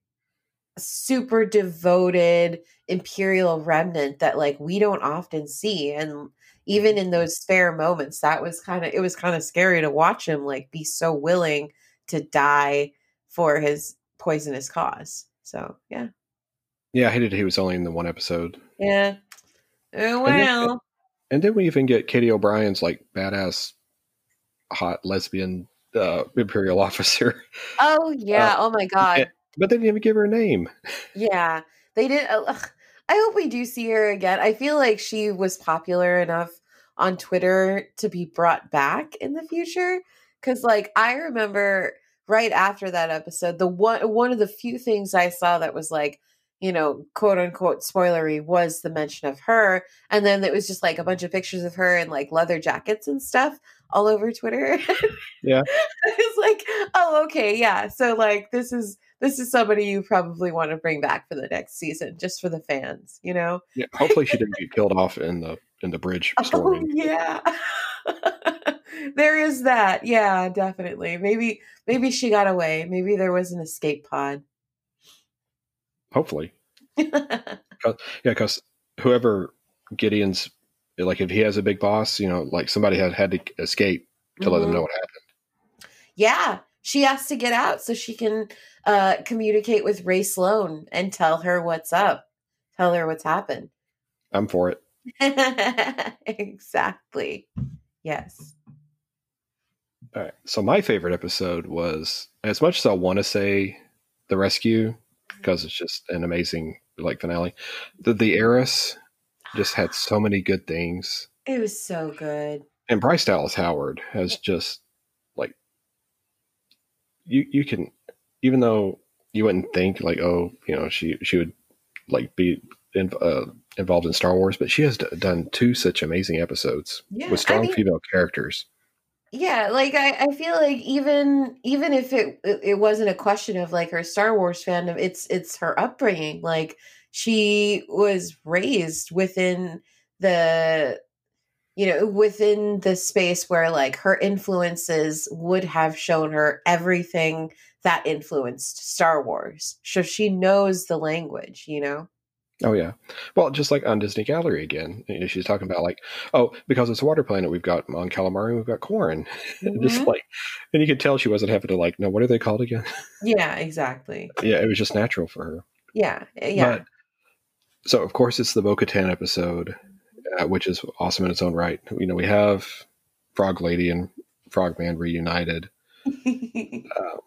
super devoted imperial remnant that like we don't often see and even in those spare moments that was kind of it was kind of scary to watch him like be so willing to die for his poisonous cause so yeah. Yeah, I hated he was only in the one episode. yeah. Oh then- well. And then we even get Katy O'Brian's like badass hot lesbian uh, imperial officer. oh yeah. Oh my god But they didn't even give her a name. Yeah, they did. uh, I hope we do see her again. I feel like she was popular enough on Twitter to be brought back in the future. Because, like, I remember right after that episode, the one one of the few things I saw that was like, you know, quote unquote spoilery was the mention of her, and then it was just like a bunch of pictures of her in like leather jackets and stuff all over Twitter. Yeah. it's like, oh, okay, yeah. So like, this is this is somebody you probably want to bring back for the next season, just for the fans, you know? Yeah, hopefully she didn't get killed off in the in the bridge Oh yeah. there is that. Yeah, definitely. Maybe maybe she got away. Maybe there was an escape pod. Hopefully, yeah, because whoever Gideon's like, if he has a big boss, you know, like somebody had had to escape to let them Mhm. know what happened. Yeah, she has to get out so she can uh, communicate with Rae Sloane and tell her what's up, tell her what's happened. I'm for it. exactly. Yes. All right. So my favorite episode was, as much as I want to say, the rescue because it's just an amazing like finale. The the heiress just had so many good things, It was so good. and Bryce Dallas Howard has just you you can even though you wouldn't think like oh you know she she would like be in, uh, involved in Star Wars, but she has d- done two such amazing episodes Yeah, with I strong mean- female characters. Yeah, like I, I feel like even even if it it it wasn't a question of like her Star Wars fandom, it's it's her upbringing. Like she was raised within the you know within the space where like her influences would have shown her everything that influenced Star Wars. So she knows the language, you know. Oh yeah, well, just like on Disney Gallery again, you know, she's talking about like, oh, because it's a water planet, we've got Mon Calamari, we've got Quarren, just Mhm. like, and you could tell she wasn't having to like, no, what are they called again? Yeah, exactly. yeah, it was just natural for her. Yeah, yeah. But, so of course it's the Bo-Katan episode, uh, which is awesome in its own right. You know, we have Frog Lady and Frogman reunited, um,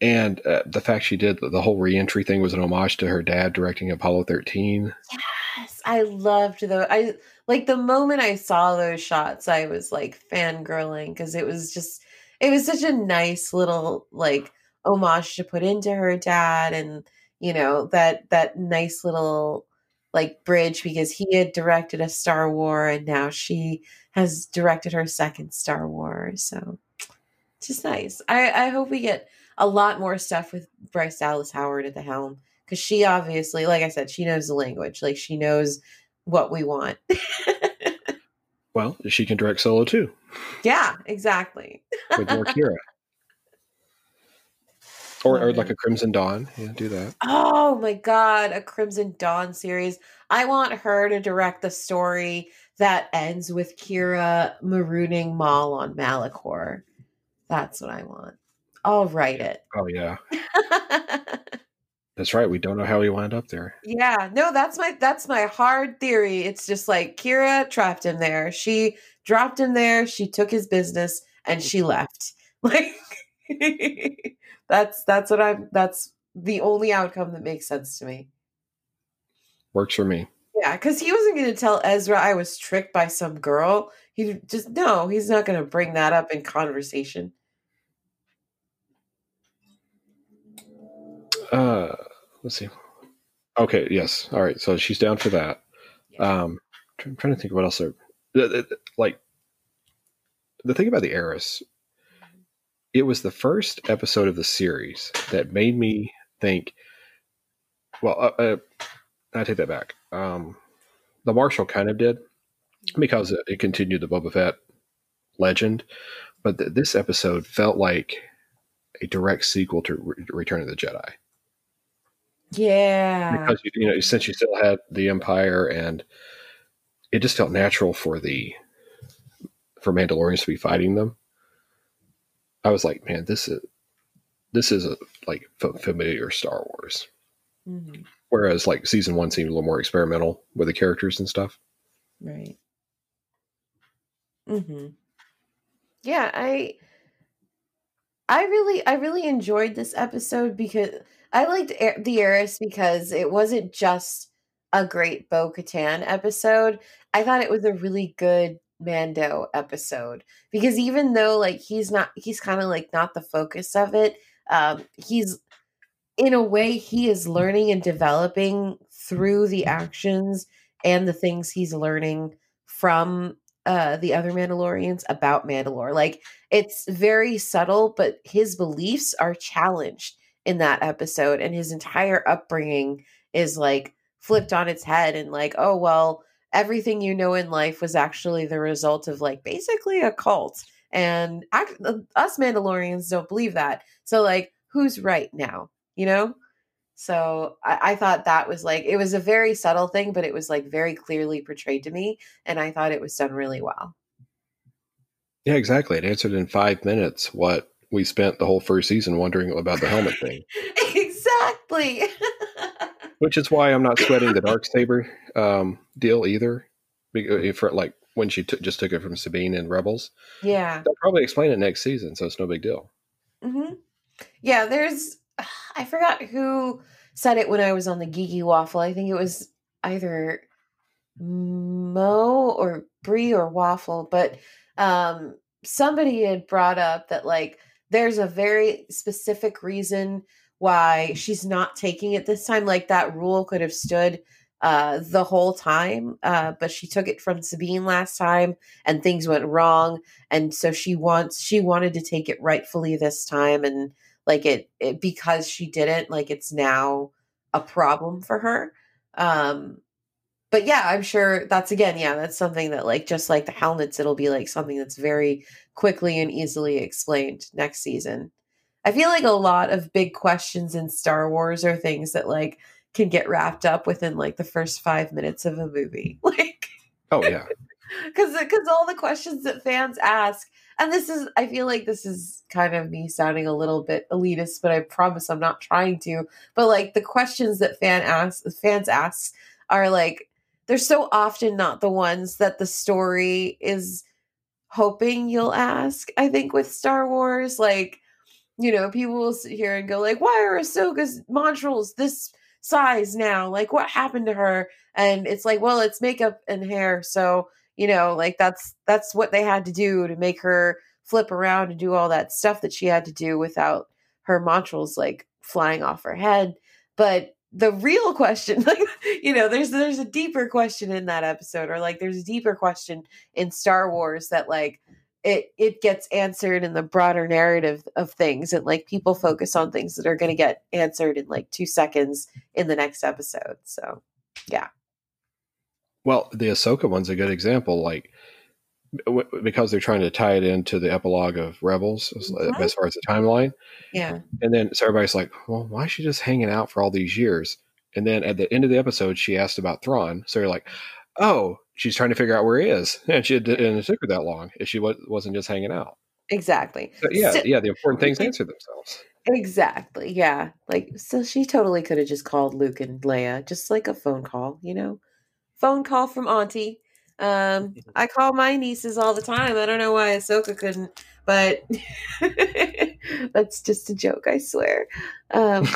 and uh, the fact she did the whole reentry thing was an homage to her dad directing Apollo thirteen. Yes, I loved those. I like the moment I saw those shots, I was like fangirling because it was just, it was such a nice little like homage to put into her dad, and you know that that nice little like bridge because he had directed a Star War and now she has directed her second Star Wars. So just nice. I I hope we get a lot more stuff with Bryce Dallas Howard at the helm because she obviously, like I said, she knows the language. Like she knows what we want. Well, she can direct solo too yeah, exactly. with more Qi'ra. Or, or like a Crimson Dawn. Yeah, do that. Oh my god, a Crimson Dawn series. I want her to direct the story that ends with Qi'ra marooning Maul on Malachor. That's what I want. I'll write it. Oh yeah, that's right. We don't know how he wound up there. yeah, no, that's my that's my hard theory. It's just like Qi'ra trapped him there. She dropped him there, she took his business and she left. Like that's that's what I'm that's the only outcome that makes sense to me. Works for me. Yeah, because he wasn't going to tell Ezra I was tricked by some girl. He just no, he's not going to bring that up in conversation. Uh, let's see. Okay. Yes. All right. So she's down for that. Um, I'm trying to think of what else. Are, like the thing about the Heiress, it was the first episode of the series that made me think. Well, uh, uh, I take that back. Um, the Marshal kind of did because it, it continued the Boba Fett legend, but th- this episode felt like a direct sequel to Re- Return of the Jedi Yeah. because you, you know since you still had the Empire and it just felt natural for the for Mandalorians to be fighting them. I was like, man, this is this is a like f- familiar Star Wars. Mhm. Whereas like season one seemed a little more experimental with the characters and stuff. Right. Mhm. Yeah, I I really I really enjoyed this episode because I liked Air- the Heiress because it wasn't just a great Bo Katan episode. I thought it was a really good Mando episode because even though like he's not he's kind of like not the focus of it, um he's in a way he is learning and developing through the actions and the things he's learning from uh the other Mandalorians about Mandalore. Like it's very subtle, but his beliefs are challenged in that episode, and his entire upbringing is like flipped on its head and like, oh well, everything you know in life was actually the result of like basically a cult. And act- uh, us Mandalorians don't believe that. So like, who's right now? You know? So I, I thought that was like it was a very subtle thing, but it was like very clearly portrayed to me, and I thought it was done really well. Yeah, exactly. It answered in five minutes what we spent the whole first season wondering about the helmet thing. exactly. Which is why I'm not sweating the dark saber um, deal either. Because for like when she took just took it from Sabine in Rebels, yeah. they'll probably explain it next season, so it's no big deal. hmm Yeah, there's I forgot who said it when I was on the Geeky Waffle. I think it was either Mo or Brie or Waffle, but um somebody had brought up that like there's a very specific reason why she's not taking it this time. Like that rule could have stood uh the whole time uh but she took it from Sabine last time and things went wrong and so she wants she wanted to take it rightfully this time and like it, it because she didn't like it's now a problem for her um but yeah i'm sure that's again yeah that's something that like just like the helmets it'll be like something that's very quickly and easily explained next season i feel like a lot of big questions in star wars are things that like can get wrapped up within like the first five minutes of a movie. Like Oh yeah, because because all the questions that fans ask and this is i feel like this is kind of me sounding a little bit elitist but i promise i'm not trying to but like the questions that fan asks fans ask are like they're so often not the ones that the story is hoping you'll ask i think with star wars. Like you know people will sit here and go like why are ahsoka's montrals this size now? Like what happened to her? And it's like well it's makeup and hair so you know like that's that's what they had to do to make her flip around and do all that stuff that she had to do without her montrals like flying off her head. But the real question like you know there's there's a deeper question in that episode or like there's a deeper question in Star Wars that like it it gets answered in the broader narrative of things and like people focus on things that are going to get answered in like 2 seconds in the next episode so yeah well, the Ahsoka one's a good example. Like w- because they're trying to tie it into the epilogue of Rebels as, Mhm. as far as the timeline, yeah and then so everybody's like, "Well, why is she just hanging out for all these years?" And then at the end of the episode, she asked about Thrawn. So you're like, "Oh, she's trying to figure out where he is," and she did, and it took her that long. If she wa- wasn't just hanging out. exactly But yeah, So- yeah, the important things answer themselves. Exactly. Yeah. Like, so she totally could have just called Luke and Leia, just like a phone call, you know? Phone call from Auntie. Um, I call my nieces all the time. I don't know why Ahsoka couldn't, but that's just a joke, I swear. Um,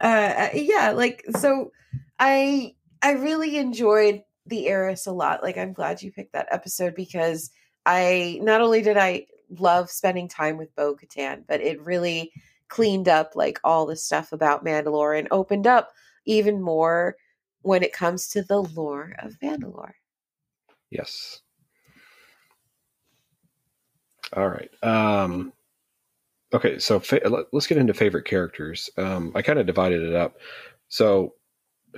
uh, yeah, like, so I, I really enjoyed the Heiress a lot. Like, I'm glad you picked that episode because I, not only did I love spending time with Bo Katan, but it really cleaned up like all the stuff about Mandalore and opened up even more when it comes to the lore of Mandalore. Yes. All right. Um, okay, so fa- let- let's get into favorite characters. Um, I kind of divided it up. So,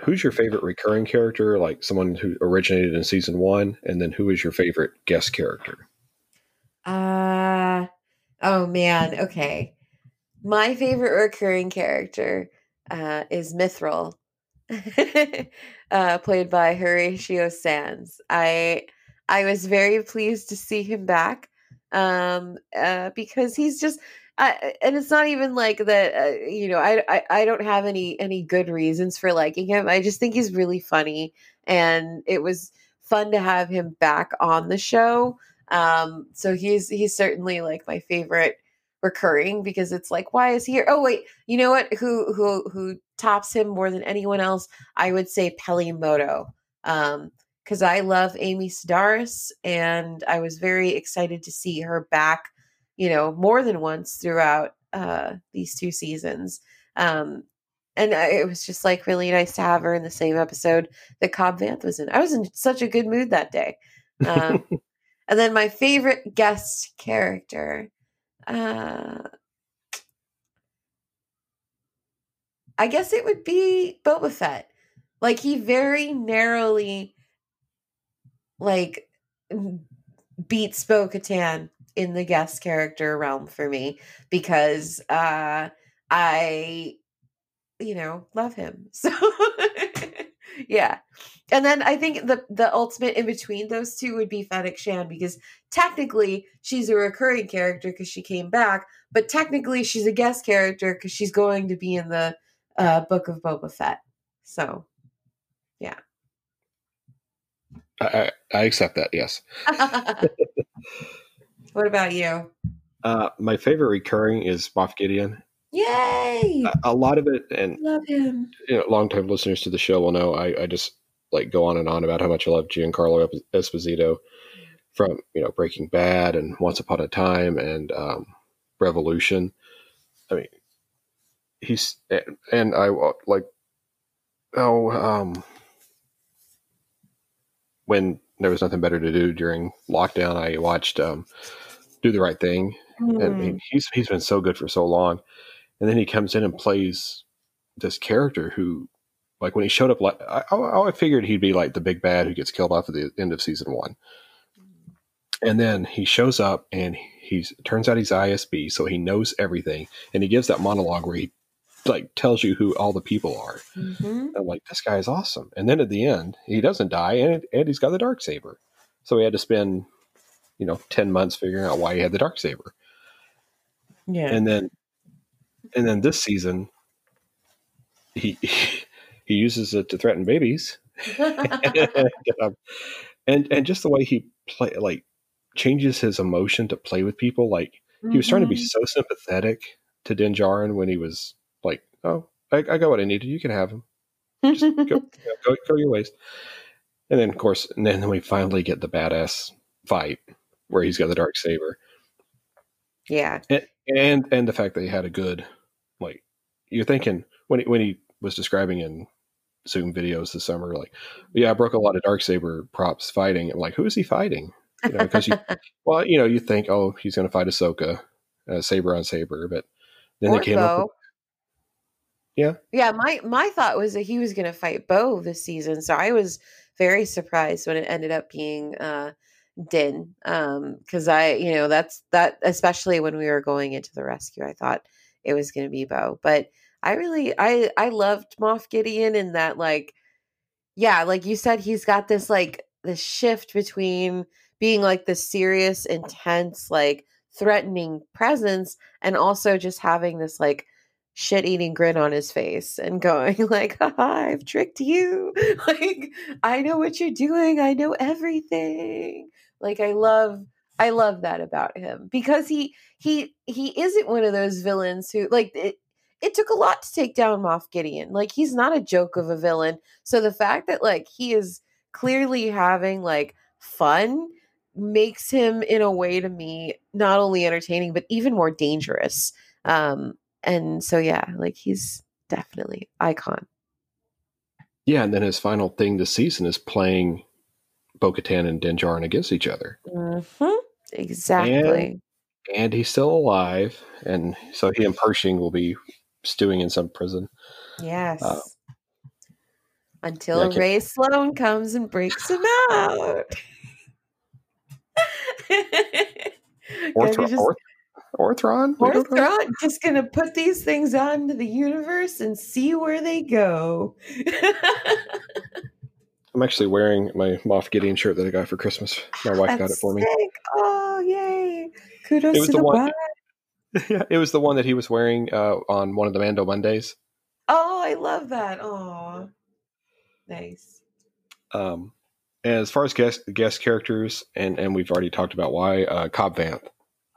who's your favorite recurring character? Like someone who originated in season one, and then who is your favorite guest character? Uh oh man, okay. My favorite recurring character uh, is Mythrol, uh, played by Horatio Sanz. I I was very pleased to see him back um, uh, because he's just. I, and it's not even like that. Uh, you know, I, I I don't have any any good reasons for liking him. I just think he's really funny, and it was fun to have him back on the show. Um, so he's he's certainly like my favorite recurring because it's like why is he here oh wait you know what who who who tops him more than anyone else i would say peli motto um because i love amy sedaris and i was very excited to see her back you know more than once throughout uh these two seasons. Um and I, it was just like really nice to have her in the same episode that cobb vanth was in. I was in such a good mood that day. Um and then my favorite guest character uh I guess it would be Boba Fett. Like he very narrowly like beats Bo Katan in the guest character realm for me because uh I you know love him. So yeah. And then I think the the ultimate in between those two would be Fennec Shand because technically she's a recurring character because she came back, but technically she's a guest character because she's going to be in the uh, Book of Boba Fett. So, yeah. I, I, I accept that. Yes. what about you? Uh, my favorite recurring is Moff Gideon. Yay! A, a lot of it, and Love him. you know, longtime listeners to the show will know I, I just like go on and on about how much I love Giancarlo Esposito from you know Breaking Bad and Once Upon a Time and um, Revolution. I mean, he's and I like oh um when there was nothing better to do during lockdown, I watched um, Do the Right Thing, and I mean, he's he's been so good for so long, and then he comes in and plays this character who, like, when he showed up, like I, I figured he'd be like the big bad who gets killed off at the end of season one, and then he shows up and he's turns out he's ISB, so he knows everything, and he gives that monologue where he like tells you who all the people are. Mm-hmm. I'm like, this guy is awesome. And then at the end, he doesn't die, and and he's got the dark saber. So he had to spend, you know, ten months figuring out why he had the dark saber. Yeah. And then, and then this season, he he uses it to threaten babies, and and just the way he play like changes his emotion to play with people. Like he was trying to be Mhm. so sympathetic to Din Djarin when he was "Oh, I, I got what I needed. You can have him." Just go, you know, go, go your ways. And then, of course, and then we finally get the badass fight where he's got the dark saber, yeah. and and, and the fact that he had a good, like, you're thinking when he, when he was describing in Zoom videos this summer, like, yeah, I broke a lot of dark saber props fighting. I'm like, who is he fighting? You know, because you, well, you know, you think, oh, he's going to fight Ahsoka, uh, saber on saber, but then Or they came up. With, Yeah. Yeah, my my thought was that he was going to fight Bo this season, so I was very surprised when it ended up being uh Din um cuz I, you know, that's that especially when we were going into the rescue, I thought it was going to be Bo. But I really I I loved Moff Gideon in that like yeah, like you said he's got this like this shift between being like the serious, intense, like threatening presence and also just having this like shit eating grin on his face and going like i've tricked you like i know what you're doing i know everything like i love i love that about him because he he he isn't one of those villains who like it it took a lot to take down Moff Gideon. Like he's not a joke of a villain. So the fact that like he is clearly having like fun makes him in a way to me not only entertaining but even more dangerous. Um and so yeah like he's definitely icon yeah, and then his final thing this season is playing Bo Katan and Din against each other. mm-hmm. exactly and he's still alive, and so he and Pershing will be stewing in some prison. Yes. Uh, Until yeah, Rae Sloane comes and breaks him out. Gotta just- Orth- Orthron? Orthron just gonna put these things onto the universe and see where they go. I'm actually wearing my Moff Gideon shirt that I got for Christmas. My wife got it for me. sick. Oh, yay! Kudos It was to the the, one- yeah, it was the one that he was wearing uh, on one of the Mando Mondays. Oh, I love that. Oh, nice. Um, and as far as guest guest characters, and and we've already talked about why uh, Cobb Vanth,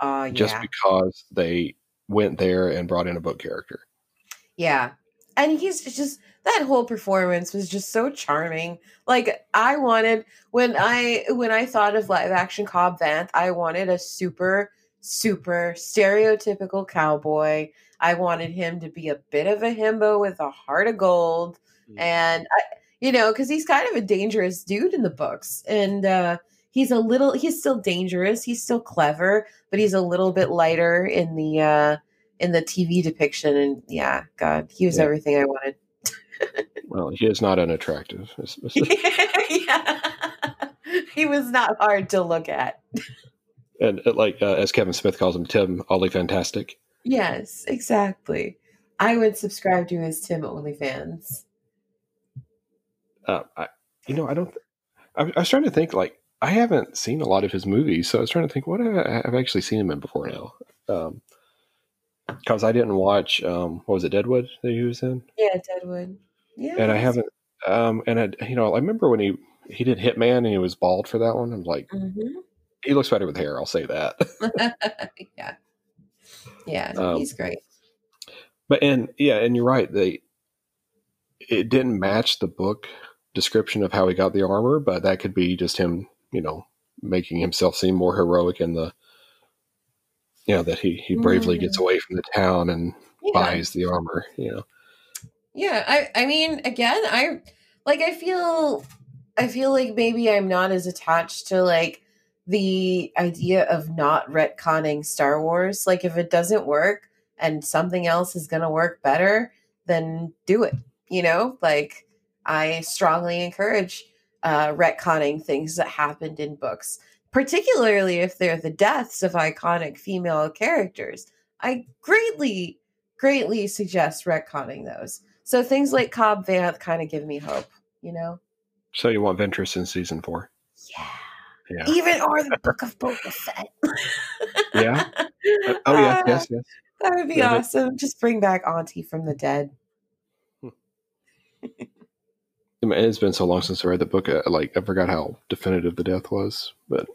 Oh, yeah. just because they went there and brought in a book character. Yeah. And he's just that whole performance was just so charming. Like I wanted when I when I thought of live action Cobb Vanth, I wanted a super super stereotypical cowboy. I wanted him to be a bit of a himbo with a heart of gold Mm. and I, you know, cuz he's kind of a dangerous dude in the books and uh he's a little he's still dangerous, he's still clever, but he's a little bit lighter in the uh in the TV depiction, and yeah, God, he was Yeah. everything I wanted. Well, he is not unattractive. Yeah. he was not hard to look at. and uh, like uh, as Kevin Smith calls him, Tim Ollie Fantastic. Yes, exactly. I would subscribe to his Tim OnlyFans. Uh, I, you know, I don't. I, I was trying to think. Like, I haven't seen a lot of his movies, so I was trying to think what I, have actually seen him in before now. Um, because I didn't watch. Um, what was it, Deadwood that he was in? Yeah, Deadwood. Yeah, and I haven't. Um, and I, you know, I remember when he he did Hitman and he was bald for that one. I'm like, hmm he looks better with hair. I'll say that. yeah, yeah, Um, he's great. but and yeah, and you're right. They it didn't match the book description of how he got the armor, but that could be just him, you know, making himself seem more heroic in the. You know that he he bravely gets mm. away from the town and Yeah. buys the armor. You know, Yeah, I I mean again, I like I feel I feel like maybe I'm not as attached to like the idea of not retconning Star Wars. Like if it doesn't work and something else is going to work better, then do it. You know? Like I strongly encourage uh retconning things that happened in books, particularly if they're the deaths of iconic female characters. I greatly greatly suggest retconning those. So things like Cobb Vanth kind of give me hope, you know? so you want Ventress in season four? Yeah. Yeah, Even or the Book of Boba Fett. Yeah? Uh, oh yeah, Ah, yes, yes. That would be Yeah, awesome. Just bring back Auntie from the dead. It's been so long since I read the book. uh, Like I forgot how definitive the death was, but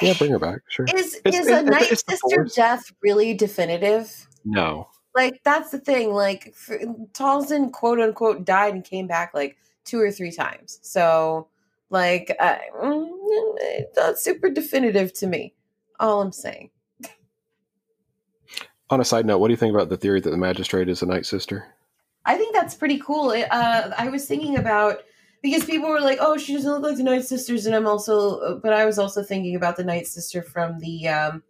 yeah, bring her back. Sure. Is It's- is it's- a Night Sister death really definitive? No, Like that's the thing. Like f- Talzin quote unquote died and came back like two or three times. So like uh, mm, it's not super definitive to me. All I'm saying. On a side note, what do you think about the theory that the magistrate is a night sister? That's pretty cool. It, uh, I was thinking about because people were like, "Oh, she doesn't look like the Night Sisters," and I'm also, but I was also thinking about the Night Sister from the um,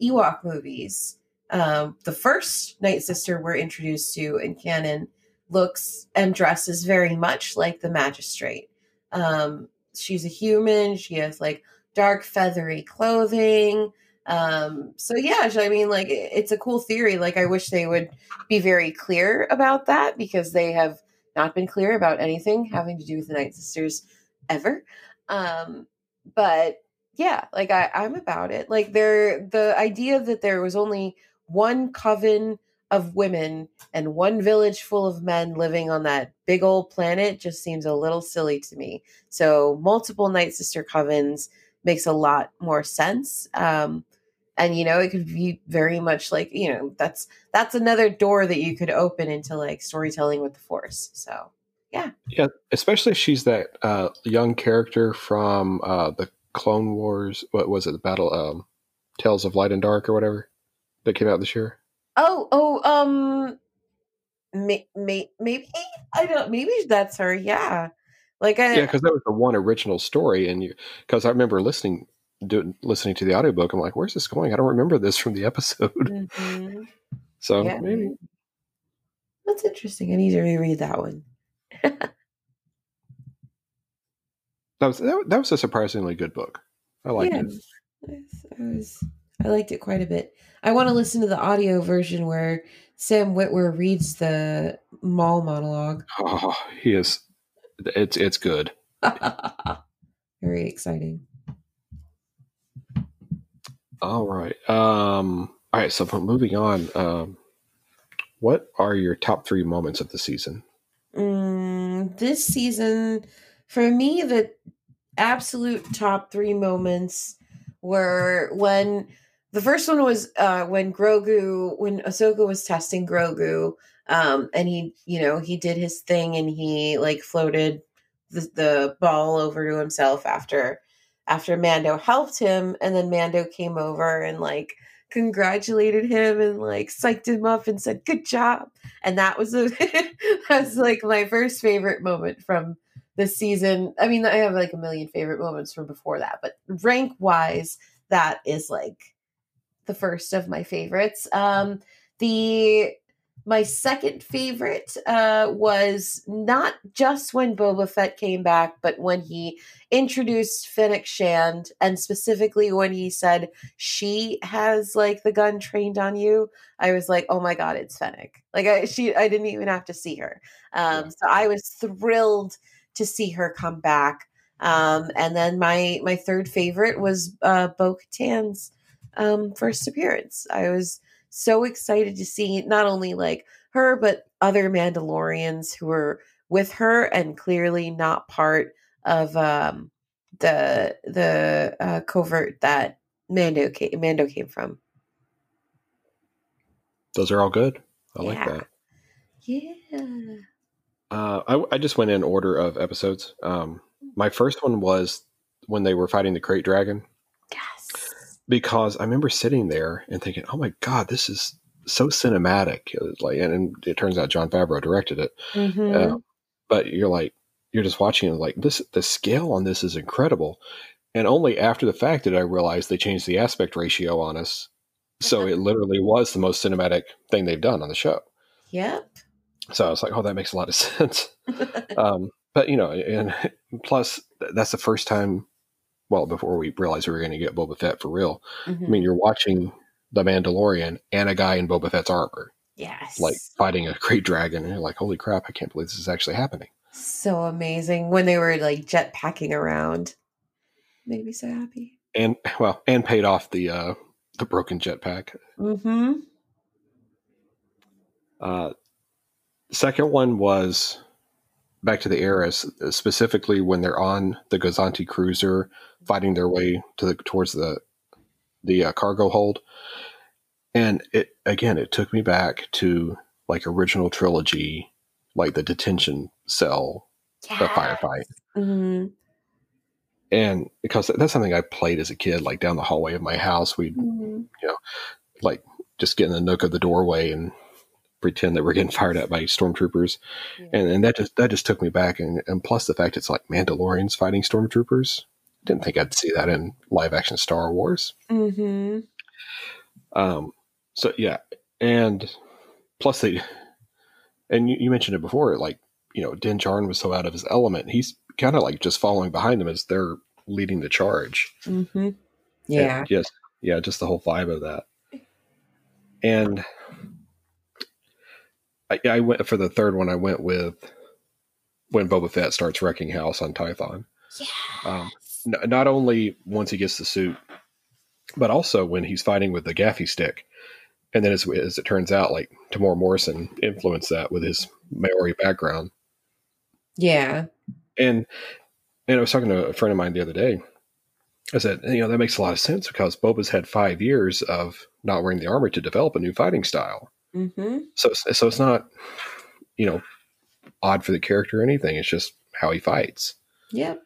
Ewok movies. Um, the first Night Sister we're introduced to in canon looks and dresses very much like the Magistrate. Um, she's a human. She has like dark feathery clothing. Um, so yeah, I mean, like it's a cool theory. Like I wish they would be very clear about that because they have not been clear about anything having to do with the Night Sisters ever. Um, but yeah, like I, I'm about it. Like there, the idea that there was only one coven of women and one village full of men living on that big old planet just seems a little silly to me. So multiple Night Sister covens makes a lot more sense. Um, and you know, it could be very much like you know that's that's another door that you could open into like storytelling with the Force. So Yeah, yeah especially if she's that uh, young character from uh, the Clone Wars. What was it? The Battle um, Tales of Light and Dark or whatever that came out this year. oh oh um, may, may, maybe I don't maybe that's her. Yeah, like I Yeah, because that was the one original story, and you because I remember listening doing listening to the audiobook, I'm like, where's this going? I don't remember this from the episode. Mhm. So Yeah. maybe That's interesting. I need to reread that one. that was that, that was a surprisingly good book. I liked yeah, it. I was. I liked it quite a bit. I want to listen to the audio version where Sam Witwer reads the Maul monologue. Oh, he is. It's it's good. Very exciting. All right. Um. All right. So moving on. Um. What are your top three moments of the season? Mm, this season, for me, the absolute top three moments were when the first one was uh, when Grogu, when Ahsoka was testing Grogu, um, and he, you know, he did his thing and he like floated the, the ball over to himself after after Mando helped him, and then Mando came over and like congratulated him and like psyched him up and said good job. And that was a that's like my first favorite moment from this season. I mean i have like a million favorite moments from before that but rank wise that is like the first of my favorites. Um the my second favorite uh was not just when boba fett came back but when he introduced Fennec Shand and specifically when he said she has like the gun trained on you, I was like, oh my god, it's Fennec. Like I she I didn't even have to see her. Um Yeah. so I was thrilled to see her come back. Um and then my my third favorite was uh Bo Katan's um first appearance. I was so excited to see not only like her but other Mandalorians who were with her and clearly not part of um the the uh, covert that Mando came, Mando came from. Those are all good. I like that. Yeah. Uh, I, I just went in order of episodes. Um, my first one was when they were fighting the krayt dragon Yes. because I remember sitting there and thinking, "Oh my god, this is so cinematic!" Like, and, and it turns out Jon Favreau directed it. Mhm. Uh, but you're like, you're just watching it like this. The scale on this is incredible, and only after the fact did I realize they changed the aspect ratio on us. So it literally was the most cinematic thing they've done on the show. Yep. So I was like, oh, that makes a lot of sense. um, but you know, and plus that's the first time. Well, before we realized we were going to get Boba Fett for real. Mhm. I mean, you're watching the Mandalorian and a guy in Boba Fett's armor, yes. like fighting a krayt dragon, and you're like, holy crap, I can't believe this is actually happening. So amazing when they were like jet packing around. Made me so happy. And well, and paid off the uh, the broken jetpack. Mm-hmm. Uh, second one was back to the Heiress, specifically when they're on the Gozanti cruiser, fighting their way to the towards the the uh, cargo hold, and it again it took me back to like original trilogy, like the detention cell the firefight, hmm and because that's something I played as a kid, like down the hallway of my house, we'd hmm you know, like just get in the nook of the doorway and pretend that we're getting fired at by stormtroopers. And and that just that just took me back and, and plus the fact it's like Mandalorians fighting stormtroopers. Didn't think I'd see that in live action Star Wars. hmm Um so yeah. And plus they and you, you mentioned it before, like, you know, Din Djarin was so out of his element. He's kind of like just following behind them as they're leading the charge. hmm And Yeah. just yeah, just the whole vibe of that. And I, I went for the third one. I went with when Boba Fett starts wrecking house on Tython. Yeah. Um, n- not only once he gets the suit, but also when he's fighting with the gaffi stick. And then, as, as it turns out, like Temuera Morrison influenced that with his Maori background. yeah. And and I was talking to a friend of mine the other day. I said, you know, that makes a lot of sense because Boba's had five years of not wearing the armor to develop a new fighting style. hmm So, so it's not, you know, odd for the character or anything. It's just how he fights. Yep.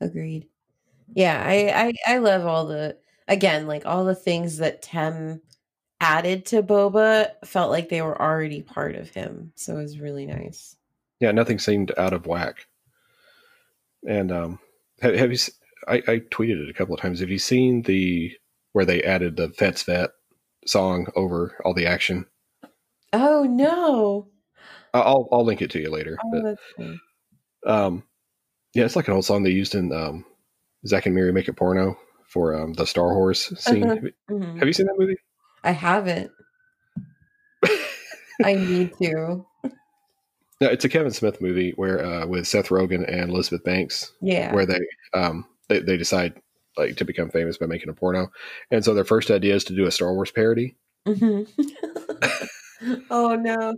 Agreed. Yeah, I, I I love all the again, like all the things that Tem added to Boba felt like they were already part of him. So it was really nice. Yeah, nothing seemed out of whack. And um, have, have you? I, I tweeted it a couple of times. Have you seen the where they added the Fett's Vette song over all the action? Oh no! I'll I'll link it to you later. Oh, but, um, yeah, it's like an old song they used in um, Zack and Miri Make It Porno for um, the Star Horse scene. Uh-huh. Have, you, Mhm. have you seen that movie? I haven't. I need to. No, it's a Kevin Smith movie where uh, with Seth Rogen and Elizabeth Banks, Yeah. where they um they, they decide like to become famous by making a porno, and so their first idea is to do a Star Wars parody. Mhm. oh no.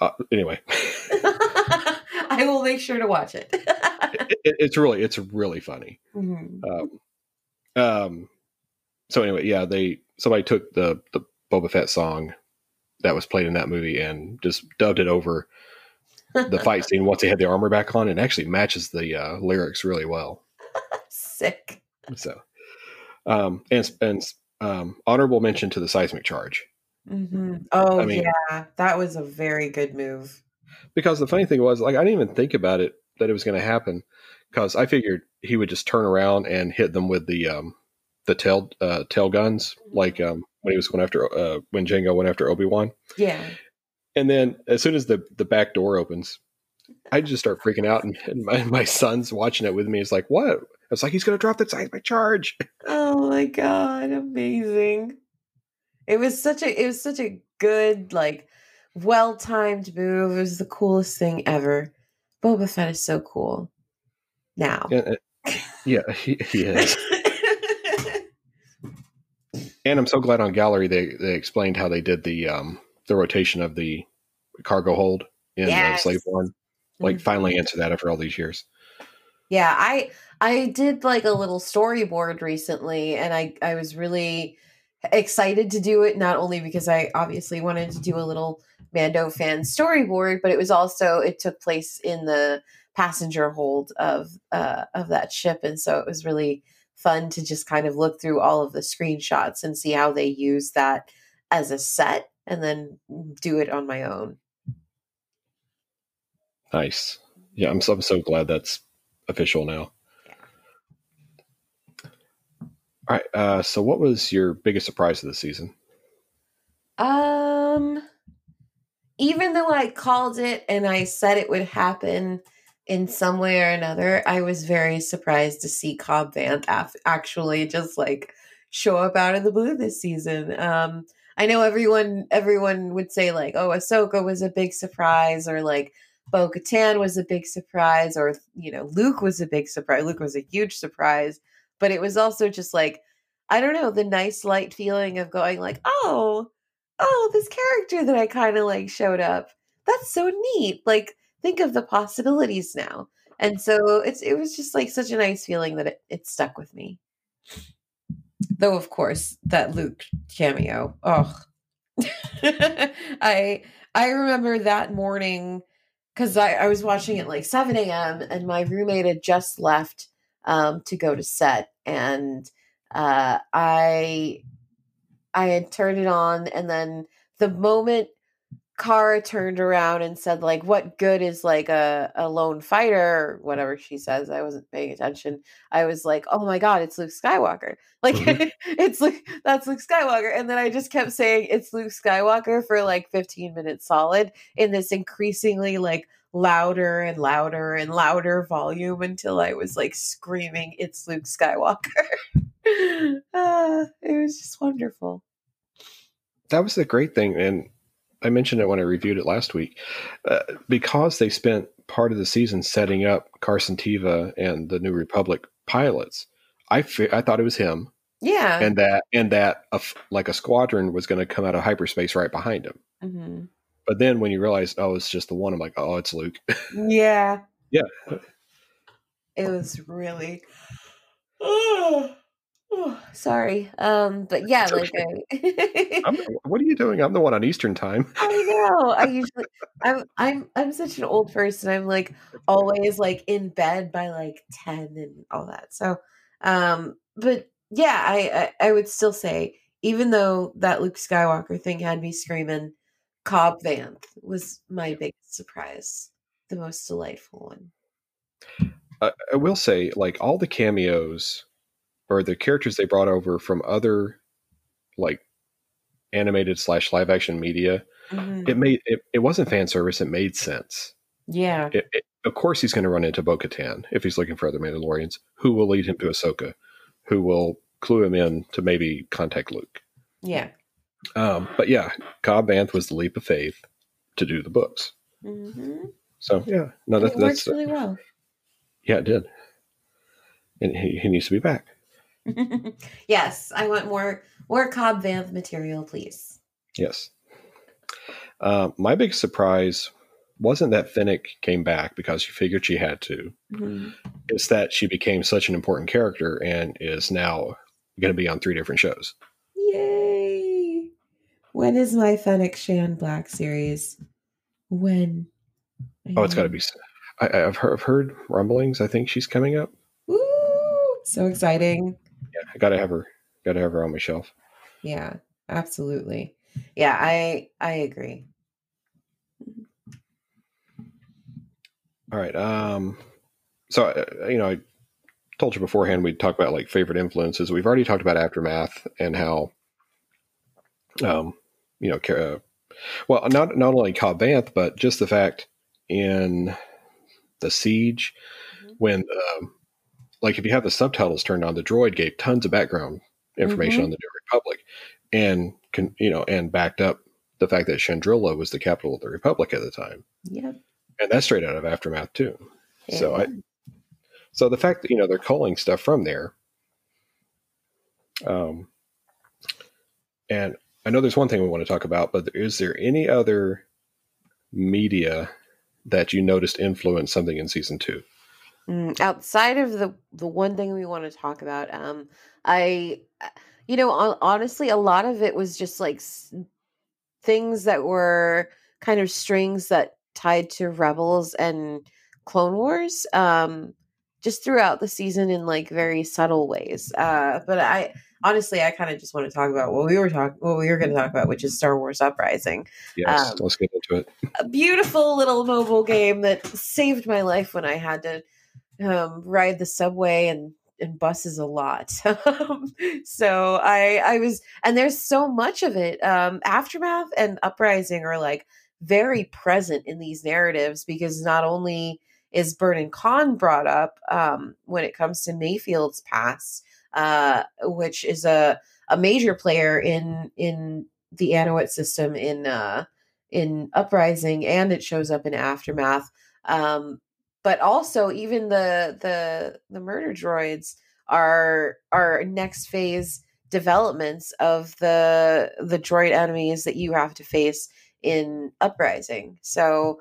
Uh, anyway, I will make sure to watch it. it, it- it's really it's really funny. Mhm. Um, um, so anyway, yeah, they somebody took the the Boba Fett song that was played in that movie and just dubbed it over the fight scene once they had the armor back on, and actually matches the uh, lyrics really well. Sick. So, um, and and um, honorable mention to the seismic charge hmm Oh I mean- yeah, that was a very good move. because the funny thing was like I didn't even think about it that it was going to happen because I figured he would just turn around and hit them with the um, the tail uh, tail guns like um, when he was going after uh, when Jango went after Obi Wan. Yeah. And then as soon as the the back door opens, I just start freaking out, and, and my, my son's watching it with me. He's like, "What?" It's like he's going to drop the seismic charge. Oh my god, amazing. It was such a it was such a good, like well timed move. It was the coolest thing ever. Boba Fett is so cool. Now. And, uh, yeah, he, he is. And I'm so glad on gallery they they explained how they did the um the rotation of the cargo hold in uh, Slave One. Like Mhm. finally answer that after all these years. Yeah, I I did like a little storyboard recently and I I was really excited to do it not only because I obviously wanted to do a little Mando fan storyboard, but it was also it took place in the passenger hold of uh of that ship and so it was really fun to just kind of look through all of the screenshots and see how they use that as a set and then do it on my own. Nice. Yeah, I'm so I'm so glad that's official now. All right. Uh, so, what was your biggest surprise of the season? Um, even though I called it and I said it would happen in some way or another, I was very surprised to see Cobb Vanth af- actually just like show up out of the blue this season. Um, I know everyone everyone would say like, "Oh, Ahsoka was a big surprise," or like Bo Katan was a big surprise, or you know, Luke was a big surprise. Luke was a huge surprise, but it was also just like I don't know the nice light feeling of going like, "Oh, oh, this character that I kind of like showed up. That's so neat. Like, think of the possibilities now. And so it's it was just like such a nice feeling that it, it stuck with me. Though of course that Luke cameo. Oh. I I remember that morning because I, I was watching it like 7 a.m. and my roommate had just left um, to go to set and uh, I I had turned it on, and then the moment Cara turned around and said, like, what good is like a, a lone fighter or whatever she says, I wasn't paying attention. I was like, oh my god, it's Luke Skywalker. Like Mhm. it's like that's Luke Skywalker. And then I just kept saying it's Luke Skywalker for like 15 minutes solid in this increasingly like louder and louder and louder volume until I was like screaming, it's Luke Skywalker. Ah, it was just wonderful. That was the great thing, and I mentioned it when I reviewed it last week. Uh, because they spent part of the season setting up Carson Teva and the New Republic pilots, I fe- I thought it was him, Yeah. and that and that a f like a squadron was going to come out of hyperspace right behind him. Mhm. But then when you realize, oh, it's just the one, I'm like, oh, it's Luke. Yeah. Yeah. It was really. Oh, sorry. Um, but yeah, It's like I, I'm, what are you doing? I'm the one on Eastern time. I know. I usually I'm I'm I'm such an old person. I'm like always like in bed by like 10 and all that. So um but yeah, I I, I would still say even though that Luke Skywalker thing had me screaming, Cobb Vanth was my biggest surprise. The most delightful one. I will say, like all the cameos or the characters they brought over from other like animated slash live action media, Mhm. it made it, it wasn't fan service. It made sense. Yeah. It, it, of course, he's going to run into Bo Katan if he's looking for other Mandalorians. Who will lead him to Ahsoka? Who will clue him in to maybe contact Luke? Yeah. Um, but yeah, Cobb Vanth was the leap of faith to do the books. hmm So yeah, no, works that's really well. yeah, it did, and he, he needs to be back. yes, I want more more Cobb Vanth material, please. Yes. Um, my big surprise wasn't that Fennec came back because you figured she had to. Mhm. It's that she became such an important character and is now going to be on three different shows. Yay! When is my Fennec Shand Black series? When? Oh, it's got to be. I, have heard, I've heard rumblings. I think she's coming up. Woo! So exciting. Yeah, I got to have her. Got to have her on my shelf. Yeah, absolutely. Yeah, I I agree. All right. Um, so uh, you know, I told you beforehand we'd talk about like favorite influences. We've already talked about aftermath and how, um, you know, uh, well, not not only Cobb but just the fact in the siege Mhm. when, um, like, if you have the subtitles turned on, the droid gave tons of background information Mhm. on the New Republic, and can you know, and backed up the fact that Chandrila was the capital of the Republic at the time, Yep. and that's straight out of aftermath too. So I, so the fact that you know they're calling stuff from there, um, and I know there's one thing we want to talk about, but is there any other media that you noticed influenced something in season two? Mm, outside of the the one thing we want to talk about, um, I, uh, you know, honestly, a lot of it was just like s- things that were kind of strings that tied to Rebels and Clone Wars, um, just throughout the season in like very subtle ways. Uh, but I honestly, I kind of just want to talk about what we were talking, what we were going to talk about, which is Star Wars Uprising Yes, Um, let's get into it. a beautiful little mobile game that saved my life when I had to um, ride the subway and and buses a lot. Um, so I I was and there's so much of it. Um, Aftermath and Uprising are like very present in these narratives because not only is Burnin Konn brought up um, when it comes to Mayfield's past, uh, which is a a major player in in the Anoat system in uh, in Uprising, and it shows up in Aftermath. Um, but also, even the the the murder droids are are next phase developments of the the droid enemies that you have to face in Uprising. So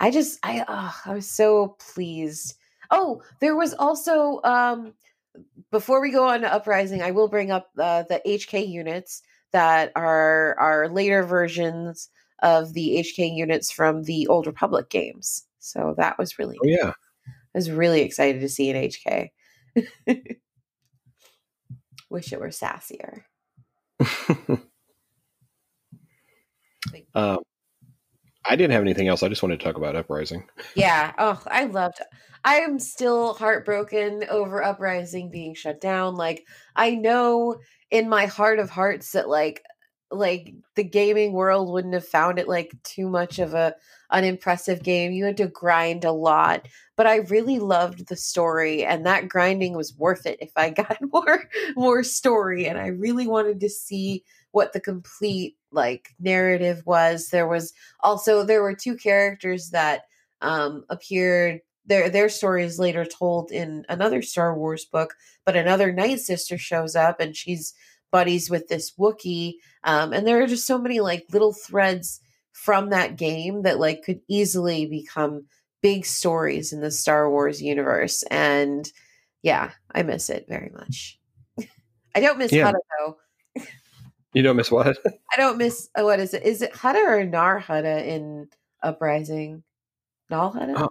I just I oh, I was so pleased. Oh, there was also um before we go on to Uprising, I will bring up uh, the HK units that are are later versions of the HK units from the Old Republic games. So that was really Oh yeah, I was really excited to see an HK. Wish it were sassier. um, I didn't have anything else. I just wanted to talk about Uprising. Yeah. Oh, I loved. I'm still heartbroken over Uprising being shut down. Like I know in my heart of hearts that like like the gaming world wouldn't have found it like too much of a an impressive game. You had to grind a lot, but I really loved the story and that grinding was worth it if I got more more story and I really wanted to see what the complete like narrative was. There was also there were two characters that um appeared their their story is later told in another Star Wars book, but another Night Sister shows up and she's buddies with this Wookiee. Um, and there are just so many like little threads from that game that like could easily become big stories in the Star Wars universe. And yeah, I miss it very much. I don't miss Yeah. Though. You don't miss what? I don't miss uh, what is it? Is it Hutta or Nar Hutta in Uprising? Nal Hutta? Oh,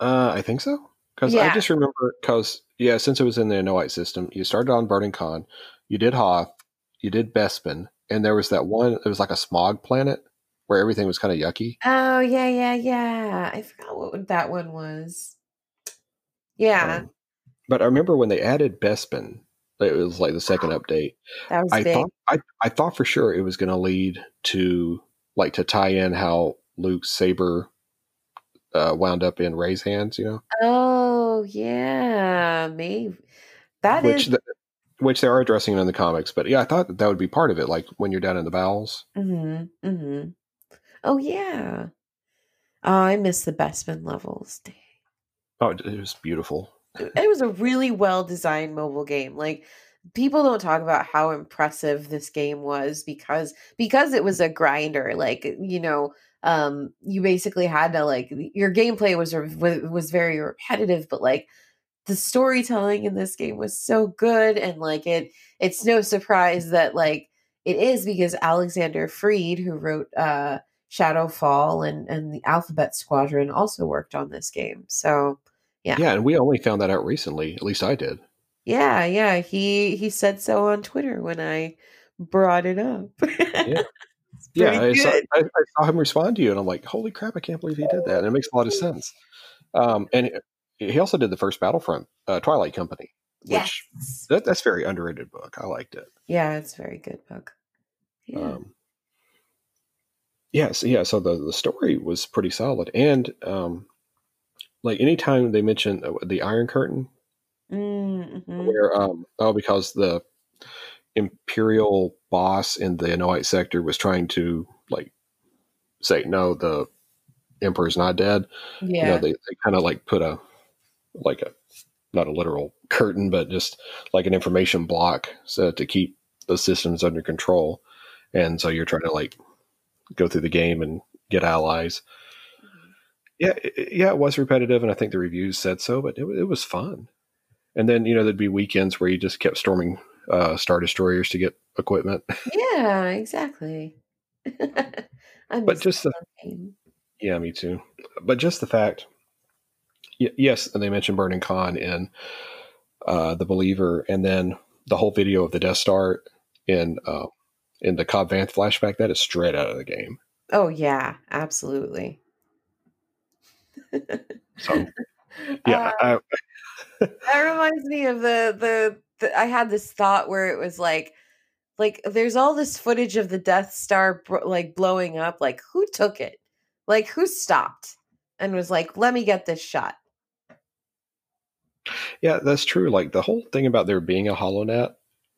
Uh, I think so. Because Yeah. I just remember, because yeah, since it was in the Noite system, you started on Burnin Konn, you did Hoth, you did Bespin, and there was that one. It was like a smog planet where everything was kind of yucky. Oh yeah, yeah, yeah. I forgot what that one was. Yeah, Um, but I remember when they added Bespin, it was like the second update. that was I big. thought I, I thought for sure it was going to lead to like to tie in how Luke's saber uh, wound up in Rey's hands, you know, oh yeah, maybe that which is. the, which they are addressing it in the comics. But yeah, I thought that, that would be part of it, like when you're down in the bowels. mm-hmm, mm-hmm. Oh yeah. Oh, I miss the Bespin levels. Dang. Oh, it was beautiful. it was a really well designed mobile game like people don't talk about how impressive this game was because because it was a grinder like you know um you basically had to like your gameplay was, was very repetitive but like the storytelling in this game was so good and like it it's no surprise that like it is because Alexander Freed who wrote uh Shadowfall and and the Alphabet Squadron also worked on this game so Yeah. Yeah, and we only found that out recently. At least I did. Yeah, yeah. He he said so on Twitter when I brought it up. Yeah. Yeah, I saw. I, I saw him respond to you, and I'm like, "Holy crap! I can't believe he did that." And it makes a lot of sense. Um, and he also did the first Battlefront, uh, Twilight Company, which Yes. that, that's a very underrated book. I liked it. Yeah, it's a very good book. Yeah. Um, yeah, so, yeah. So the the story was pretty solid, and um, like anytime they mention uh, the Iron Curtain, mm-hmm. where um, oh, because the Imperial boss in the Anoat sector was trying to like say no, the Emperor's not dead. Yeah. You know, they, they kind of like put a like a not a literal curtain, but just like an information block so to keep the systems under control. And so you're trying to like go through the game and get allies. Yeah, it, yeah, it was repetitive, and I think the reviews said so, but it, it was fun. And then you know there'd be weekends where you just kept storming uh, star destroyers to get equipment. yeah, exactly. I But just the game. Yeah, me too. But just the fact, y- yes, and they mentioned Burnin Konn in uh, the Believer, and then the whole video of the Death Star in uh, in the Cobb Vanth flashback. That is straight out of the game. Oh yeah, absolutely. So yeah, Uh, I, that reminds me of the, the the I had this thought where it was like like there's all this footage of the Death Star bro- like blowing up like who took it? Like who stopped and was like let me get this shot. Yeah, that's true. Like the whole thing about there being a HoloNet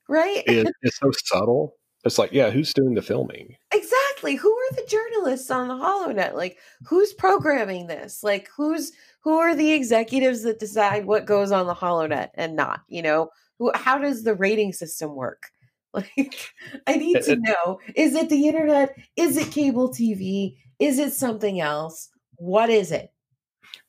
Right? is, is so subtle. It's like, yeah, who's doing the filming? exactly. Who are the journalists on the HoloNet? Like who's programming this? Like who's who are the executives that decide what goes on the HoloNet and not, you know? Who how does the rating system work? Like I need to know. Is it the internet? Is it cable TV? Is it something else? What is it?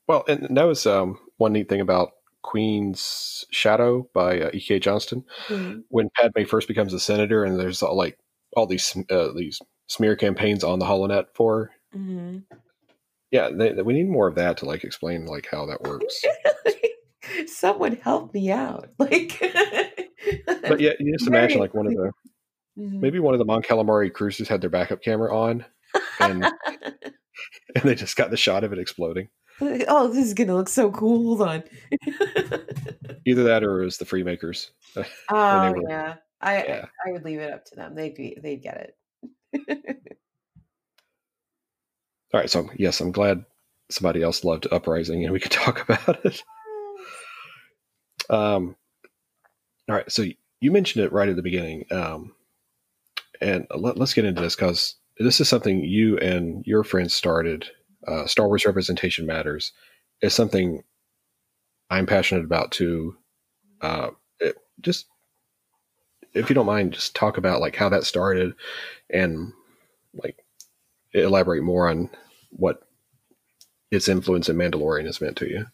Well, and that was um, one neat thing about Queen's Shadow by uh, E.K. Johnston. Mhm. when Padme first becomes a senator, and there's all, like all these uh, these smear campaigns on the Holonet for. Mhm. Yeah, they, we need more of that to like explain like how that works. Someone help me out. Like But yeah, you just imagine like one of the Mhm. maybe one of the Mon Calamari cruisers had their backup camera on, and and they just got the shot of it exploding. oh, this is gonna look so cool. Hold on. Either that, or it was the Freemakers. oh were- yeah. I, yeah. I I would leave it up to them. They'd be they'd get it. All right, so yes, I'm glad somebody else loved Uprising, and we could talk about it. Um, all right, so you mentioned it right at the beginning, um, and let, us get into this because this is something you and your friends started. Uh, Star Wars representation matters. is something I'm passionate about too. Uh, it, just if you don't mind, just talk about like how that started, and like elaborate more on what its influence in Mandalorian has meant to you.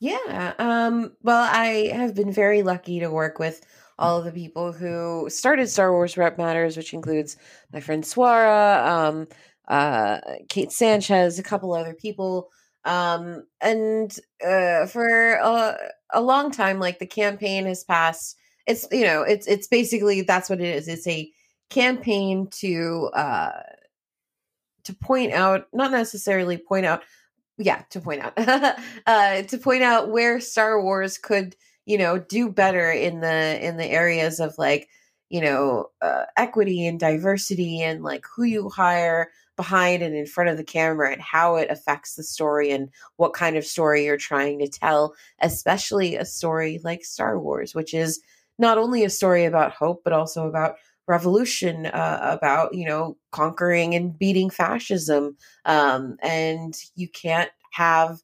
Yeah. Um, well, I have been very lucky to work with all of the people who started Star Wars Rep Matters, which includes my friend Swara, um, uh, Kate Sanchez, a couple other people. Um, and uh, for a, a long time, like the campaign has passed. It's you know, it's it's basically that's what it is. It's a campaign to uh, to point out, not necessarily point out yeah, to point out, uh, to point out where Star Wars could, you know, do better in the in the areas of like, you know, uh, equity and diversity and like who you hire behind and in front of the camera and how it affects the story and what kind of story you're trying to tell, especially a story like Star Wars, which is not only a story about hope but also about revolution uh, about you know conquering and beating fascism um, and you can't have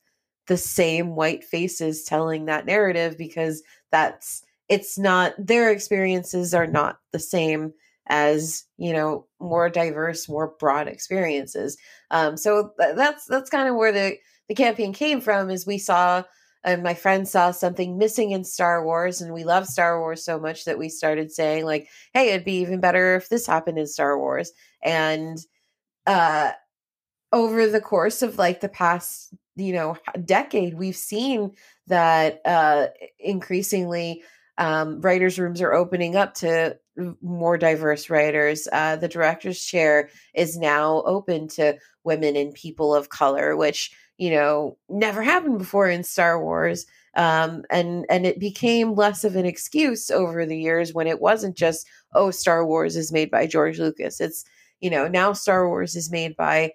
the same white faces telling that narrative because that's it's not their experiences are not the same as you know more diverse more broad experiences um, so th- that's that's kind of where the the campaign came from is we saw and my friend saw something missing in Star Wars, and we love Star Wars so much that we started saying like, "Hey, it'd be even better if this happened in Star Wars." And uh, over the course of like the past, you know, decade, we've seen that uh, increasingly um, writers' rooms are opening up to more diverse writers. Uh, the director's chair is now open to women and people of color, which you know never happened before in Star Wars. Um, and and it became less of an excuse over the years when it wasn't just oh Star Wars is made by George Lucas. It's you know now Star Wars is made by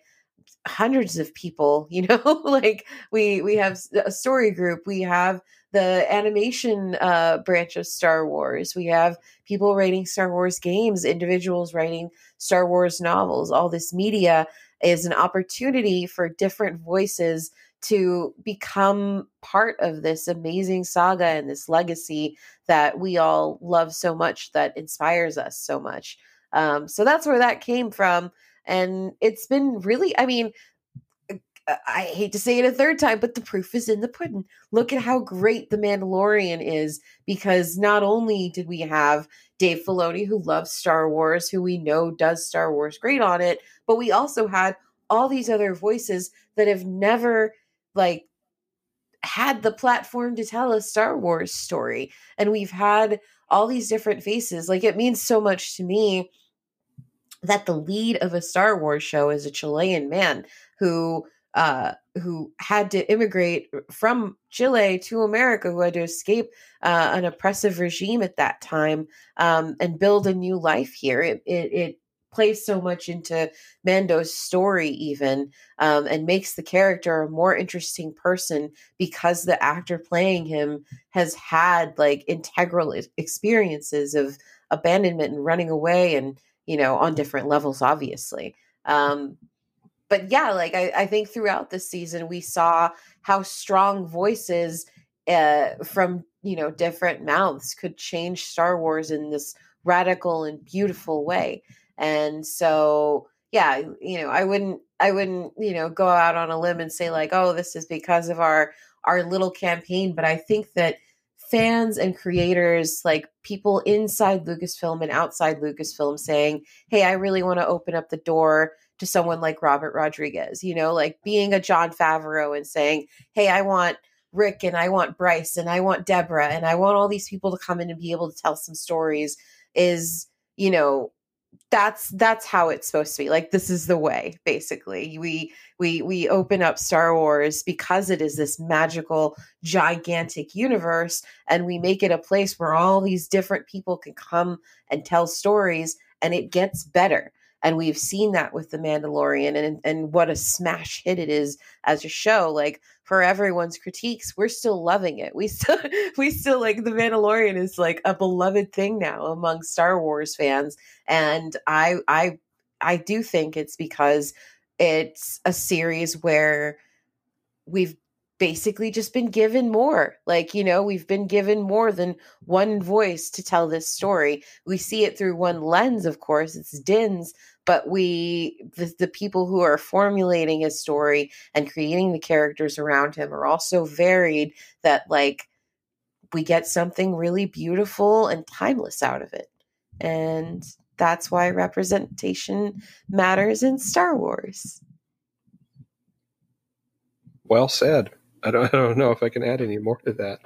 hundreds of people you know like we we have a story group we have the animation uh, branch of star wars we have people writing star wars games individuals writing star wars novels all this media is an opportunity for different voices to become part of this amazing saga and this legacy that we all love so much that inspires us so much. Um, so that's where that came from. And it's been really, I mean, uh, I hate to say it a third time, but the proof is in the pudding. Look at how great The Mandalorian is because not only did we have Dave Filoni, who loves Star Wars, who we know does Star Wars great on it, but we also had all these other voices that have never like had the platform to tell a Star Wars story. And we've had all these different faces. Like it means so much to me that the lead of a Star Wars show is a Chilean man who uh, who had to immigrate from Chile to America, who had to escape uh, an oppressive regime at that time um, and build a new life here. It, it, it plays so much into Mando's story, even, um, and makes the character a more interesting person because the actor playing him has had like integral experiences of abandonment and running away, and you know, on different levels, obviously. Um, but yeah, like I, I think throughout the season we saw how strong voices uh, from you know different mouths could change Star Wars in this radical and beautiful way. And so yeah, you know, I wouldn't I wouldn't, you know, go out on a limb and say like, "Oh, this is because of our our little campaign," but I think that fans and creators, like people inside Lucasfilm and outside Lucasfilm saying, "Hey, I really want to open up the door to someone like Robert Rodriguez, you know, like being a Jon Favreau and saying, Hey, I want Rick and I want Bryce and I want Deborah and I want all these people to come in and be able to tell some stories is, you know, that's that's how it's supposed to be like this is the way basically. We we we open up star wars because it is this magical gigantic universe and we make it a place where all these different people can come and tell stories and it gets better and we've seen that with the mandalorian and and what a smash hit it is as a show like for everyone's critiques we're still loving it. We still we still like the mandalorian is like a beloved thing now among star wars fans and i i i do think it's because it's a series where we've basically just been given more. Like, you know, we've been given more than one voice to tell this story. We see it through one lens, of course, it's Din's, but we, the, the people who are formulating his story and creating the characters around him are also varied that, like, we get something really beautiful and timeless out of it. And that's why representation matters in Star Wars. Well said. I don't, I don't know if I can add any more to that.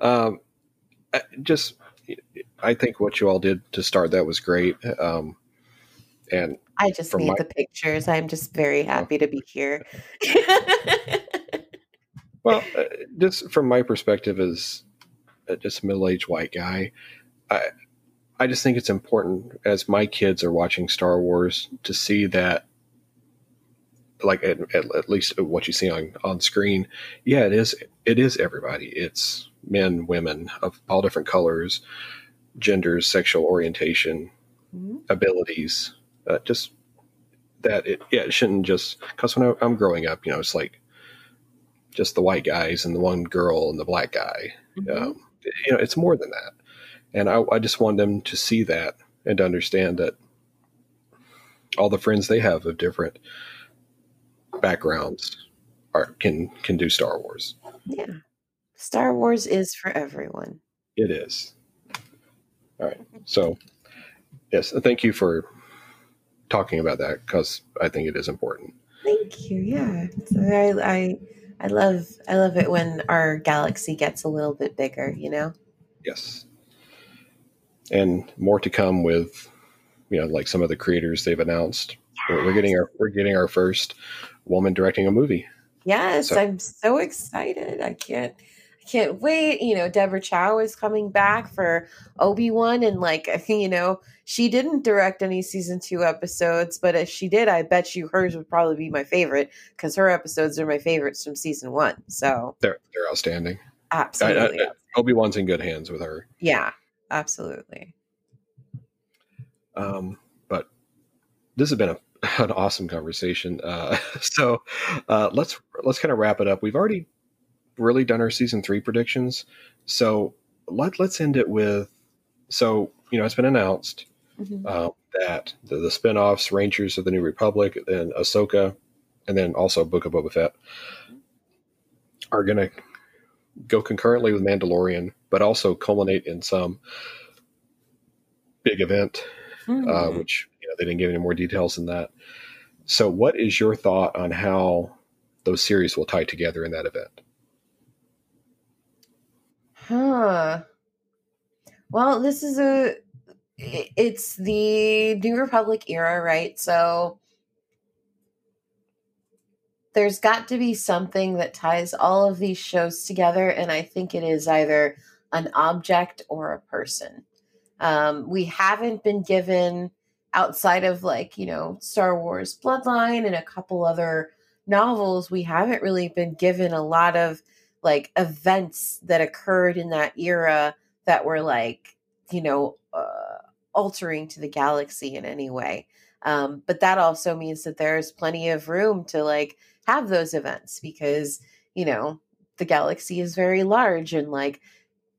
Um, just, I think what you all did to start that was great. Um, and I just need my, the pictures. I'm just very happy to be here. Well, uh, just from my perspective as uh, just a middle-aged white guy, I I just think it's important as my kids are watching Star Wars to see that like at, at, at, least what you see on, on screen yeah it is it is everybody it's men women of all different colors genders sexual orientation mm-hmm. abilities uh, just that it yeah it shouldn't just because when I, am growing up you know it's like just the white guys and the one girl and the black guy mm-hmm. um, you know it's more than that and I, I just want them to see that and to understand that all the friends they have of different backgrounds are can can do Star Wars. Yeah. Star Wars is for everyone. It is. All right. So, yes, uh, thank you for talking about that because I think it is important. Thank you. Yeah, I, I I love I love it when our galaxy gets a little bit bigger. You know. Yes. And more to come with, you know, like some of the creators they've announced. We're, we're getting our we're getting our first woman directing a movie. Yes, so. I'm so excited. I can't I can't wait. You know, Deborah Chow is coming back for Obi-Wan and like you know, she didn't direct any season 2 episodes, but if she did, I bet you hers would probably be my favorite cuz her episodes are my favorites from season 1. So They're they're outstanding. Absolutely. I, I, Obi-Wan's in good hands with her. Yeah, absolutely. Um but this has been a an awesome conversation. Uh, so uh, let's let's kind of wrap it up. We've already really done our season three predictions, so let let's end it with. So you know, it's been announced mm-hmm. uh, that the, the spinoffs, Rangers of the New Republic, and Ahsoka, and then also Book of Boba Fett, are going to go concurrently with Mandalorian, but also culminate in some big event, mm-hmm. which they didn't give any more details than that. So, what is your thought on how those series will tie together in that event? Huh. Well, this is a it's the New Republic era, right? So there's got to be something that ties all of these shows together, and I think it is either an object or a person. Um, we haven't been given outside of like, you know, Star Wars Bloodline and a couple other novels, we haven't really been given a lot of like events that occurred in that era that were like, you know, uh, altering to the galaxy in any way. Um, but that also means that there's plenty of room to like have those events because, you know, the galaxy is very large and like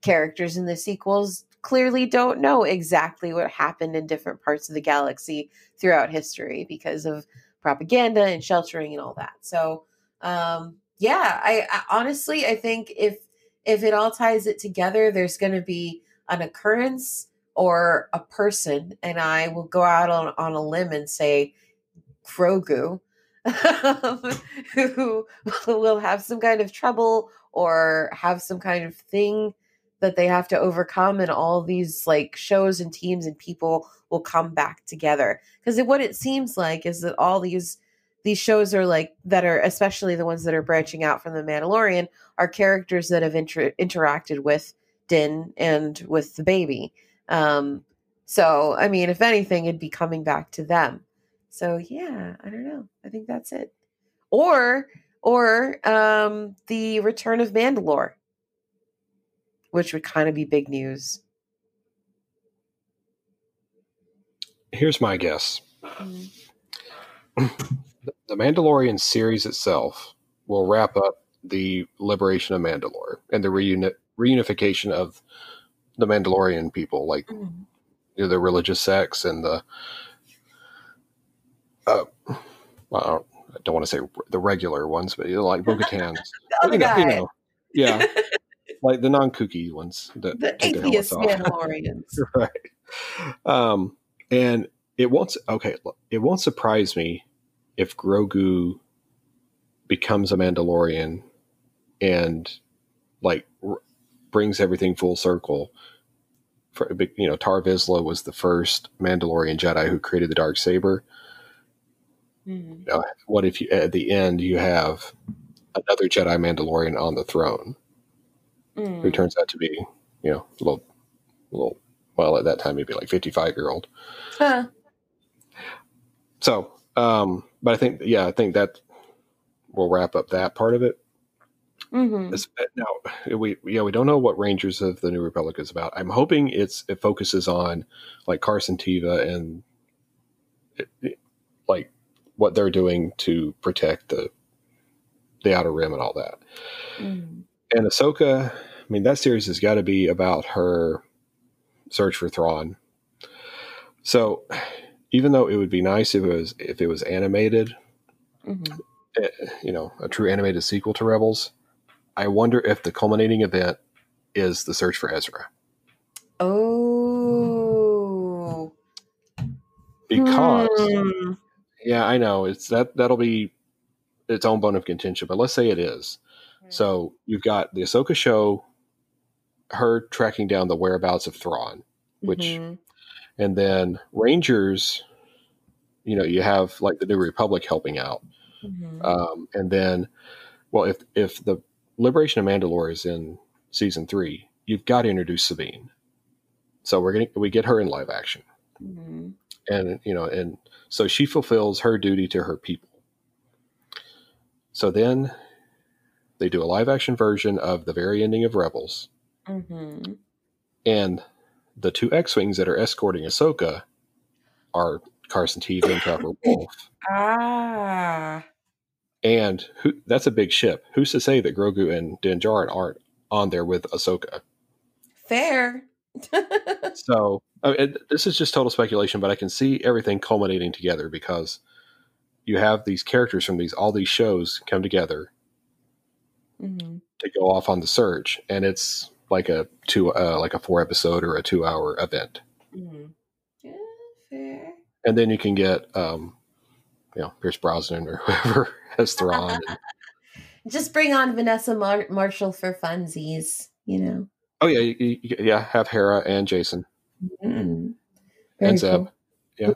characters in the sequels clearly don't know exactly what happened in different parts of the galaxy throughout history because of propaganda and sheltering and all that. So, um, yeah, I, I honestly I think if if it all ties it together, there's going to be an occurrence or a person, and I will go out on, on a limb and say Grogu, who will have some kind of trouble or have some kind of thing that they have to overcome and all these like shows and teams and people will come back together. Because what it seems like is that all these these shows are like that are especially the ones that are branching out from the mandalorian are characters that have inter- interacted with din and with the baby. Um so i mean if anything it'd be coming back to them. So yeah i don't know. I think that's it. Or or um the return of mandalore which would kind of be big news. Here's my guess. Mm-hmm. the Mandalorian series itself will wrap up the liberation of Mandalore and the reuni- reunification of the Mandalorian people, like mm-hmm. you know, the religious sects and the. Uh, well, I don't want to say the regular ones, but you know, like Bo-Katan's. you know, you know, yeah. like the non-kooky ones, the, the atheist Mandalorians, right? Um, and it won't. Okay, it won't surprise me if Grogu becomes a Mandalorian and like r- brings everything full circle. For, you know, Tar Vizsla was the first Mandalorian Jedi who created the dark saber. Mm-hmm. You know, what if you at the end you have another Jedi Mandalorian on the throne, who Mm. turns out to be, you know, a little, a little. Well, at that time, he'd be like fifty-five year old. Huh. So, um, but I think, yeah, I think that will wrap up that part of it. Mm-hmm. It's- Now, we yeah we don't know what Rangers of the New Republic is about. I'm hoping it's it focuses on like Carson Teva and it, it- like what they're doing to protect the the Outer Rim and all that. Mhm. And Ahsoka, I mean, that series has got to be about her search for Thrawn. So, even though it would be nice if it was if it was animated, Mhm. eh, you know, a true animated sequel to Rebels, I wonder if the culminating event is the search for Ezra. Oh. Because Hmm. yeah, I know it's that that'll be its own bone of contention, but let's say it is. So you've got the Ahsoka show, her tracking down the whereabouts of Thrawn, which Mhm. and then Rangers, you know, you have like the New Republic helping out. Mhm. Um, and then, well, if if the Liberation of Mandalore is in season three, you've got to introduce Sabine. So we're getting we get her in live action, Mhm. and you know, and so she fulfills her duty to her people. So then, they do a live action version of the very ending of Rebels, Mhm. and the two X-wings that are escorting Ahsoka are Carson Teva and Trapper Wolffe. Ah. And who, that's a big ship. Who's to say that Grogu and Din Djarin aren't on there with Ahsoka? Fair. So I mean, this is just total speculation, but I can see everything culminating together because you have these characters from these all these shows come together Mhm. to go off on the search, and it's like a two uh, like a four episode or a two hour event, Mhm. Yeah, fair. and then you can get um, you know Pierce Brosnan or whoever as Thrawn. And, Just bring on Vanessa Mar- Marshall for funsies, you know. oh yeah, you, you, yeah, have Hera and Jason Mm. and Zeb. Yeah.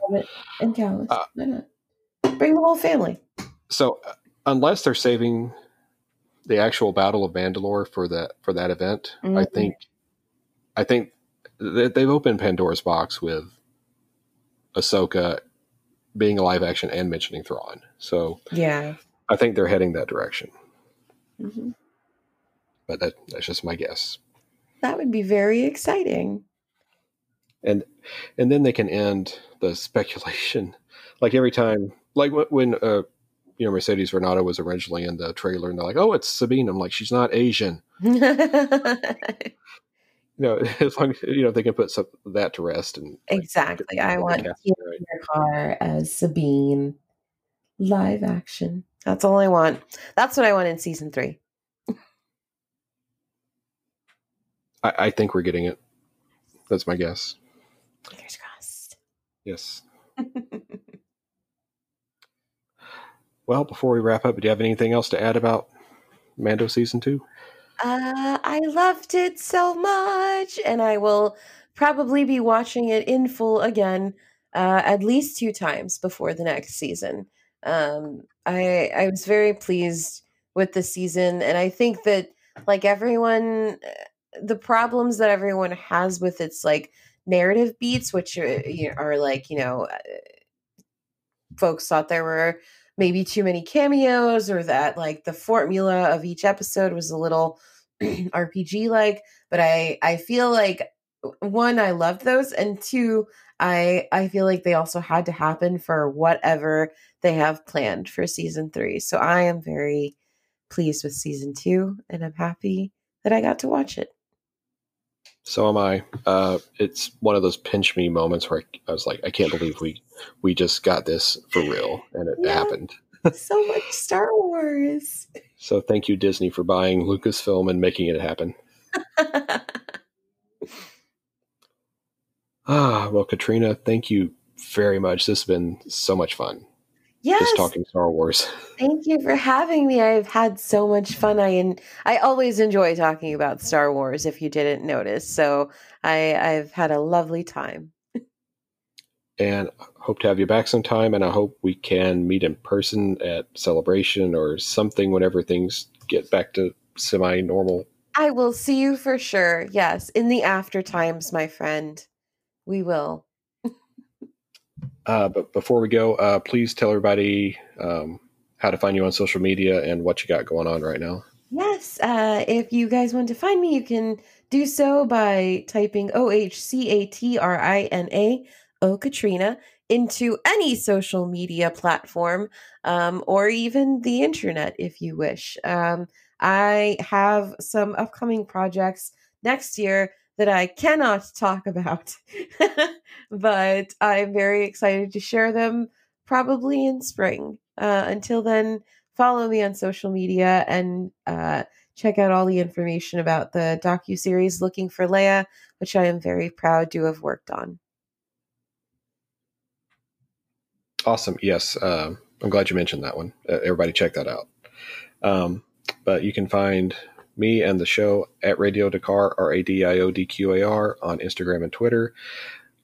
And Kallus. Uh, Why not? Bring the whole family. So uh, unless they're saving the actual Battle of Mandalore for that for that event, I Mhm. think I think that they've opened Pandora's box with Ahsoka being a live action and mentioning Thrawn. So Yeah. I think they're heading that direction. Mhm. But that, that's just my guess. That would be very exciting. And and then they can end the speculation. Like every time, like when uh, you know Mercedes Varnado was originally in the trailer, and they're like, "Oh, it's Sabine." I'm like, "She's not Asian." you know, as long as you know they can put some, that to rest and like, exactly. I want the Tia casting right. car as Sabine. Live action. That's all I want. That's what I want in season three. I, I think we're getting it. That's my guess. Fingers crossed. Yes. Well, before we wrap up, do you have anything else to add about Mando season two? Uh, I loved it so much, and I will probably be watching it in full again, uh, at least two times before the next season. Um, I I was very pleased with the season, and I think that like everyone, uh, the problems that everyone has with its like narrative beats, which are, you know, are like you know, uh, folks thought there were maybe too many cameos or that like the formula of each episode was a little RPG like but I I feel like one I loved those and two I I feel like they also had to happen for whatever they have planned for season 3 so I am very pleased with season 2 and I'm happy that I got to watch it So am I. Uh, it's one of those pinch me moments where I, I was like, I can't believe we we just got this for real, and it Yeah. happened. so much Star Wars So thank you, Disney, for buying Lucasfilm and making it happen. Ah, well, Katrina, thank you very much. This has been so much fun. Yes Just talking Star Wars. Thank you for having me. I've had so much fun. I en- I always enjoy talking about Star Wars. If you didn't notice, so I I've had a lovely time. and hope to have you back sometime. And I hope we can meet in person at celebration or something whenever things get back to semi normal. I will see you for sure. Yes, in the after times, my friend. We will. Uh, but before we go, uh, please tell everybody um, how to find you on social media and what you got going on right now. Yes, uh, if you guys want to find me, you can do so by typing O H C A T R I N A, O Katrina, into any social media platform um, or even the internet if you wish. Um, I have some upcoming projects next year that I cannot talk about, but I'm very excited to share them probably in spring. Uh, until then, follow me on social media and uh, check out all the information about the docu series "Looking for Leia," which I am very proud to have worked on. Awesome. Yes, uh, I'm glad you mentioned that one. Uh, everybody, check that out. Um, but you can find me and the show at Radio Dqar, R A D I O D Q A R, on Instagram and Twitter.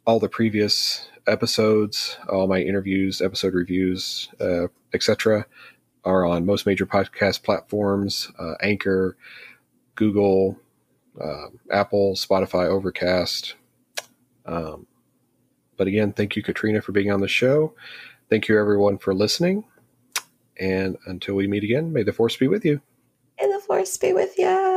All the previous episodes, all my interviews, episode reviews, uh, etc., are on most major podcast platforms uh, Anchor, Google, uh, Apple, Spotify, Overcast. Um, but again, thank you, Katrina, for being on the show. Thank you, everyone, for listening. And until we meet again, may the force be with you. The force be with you.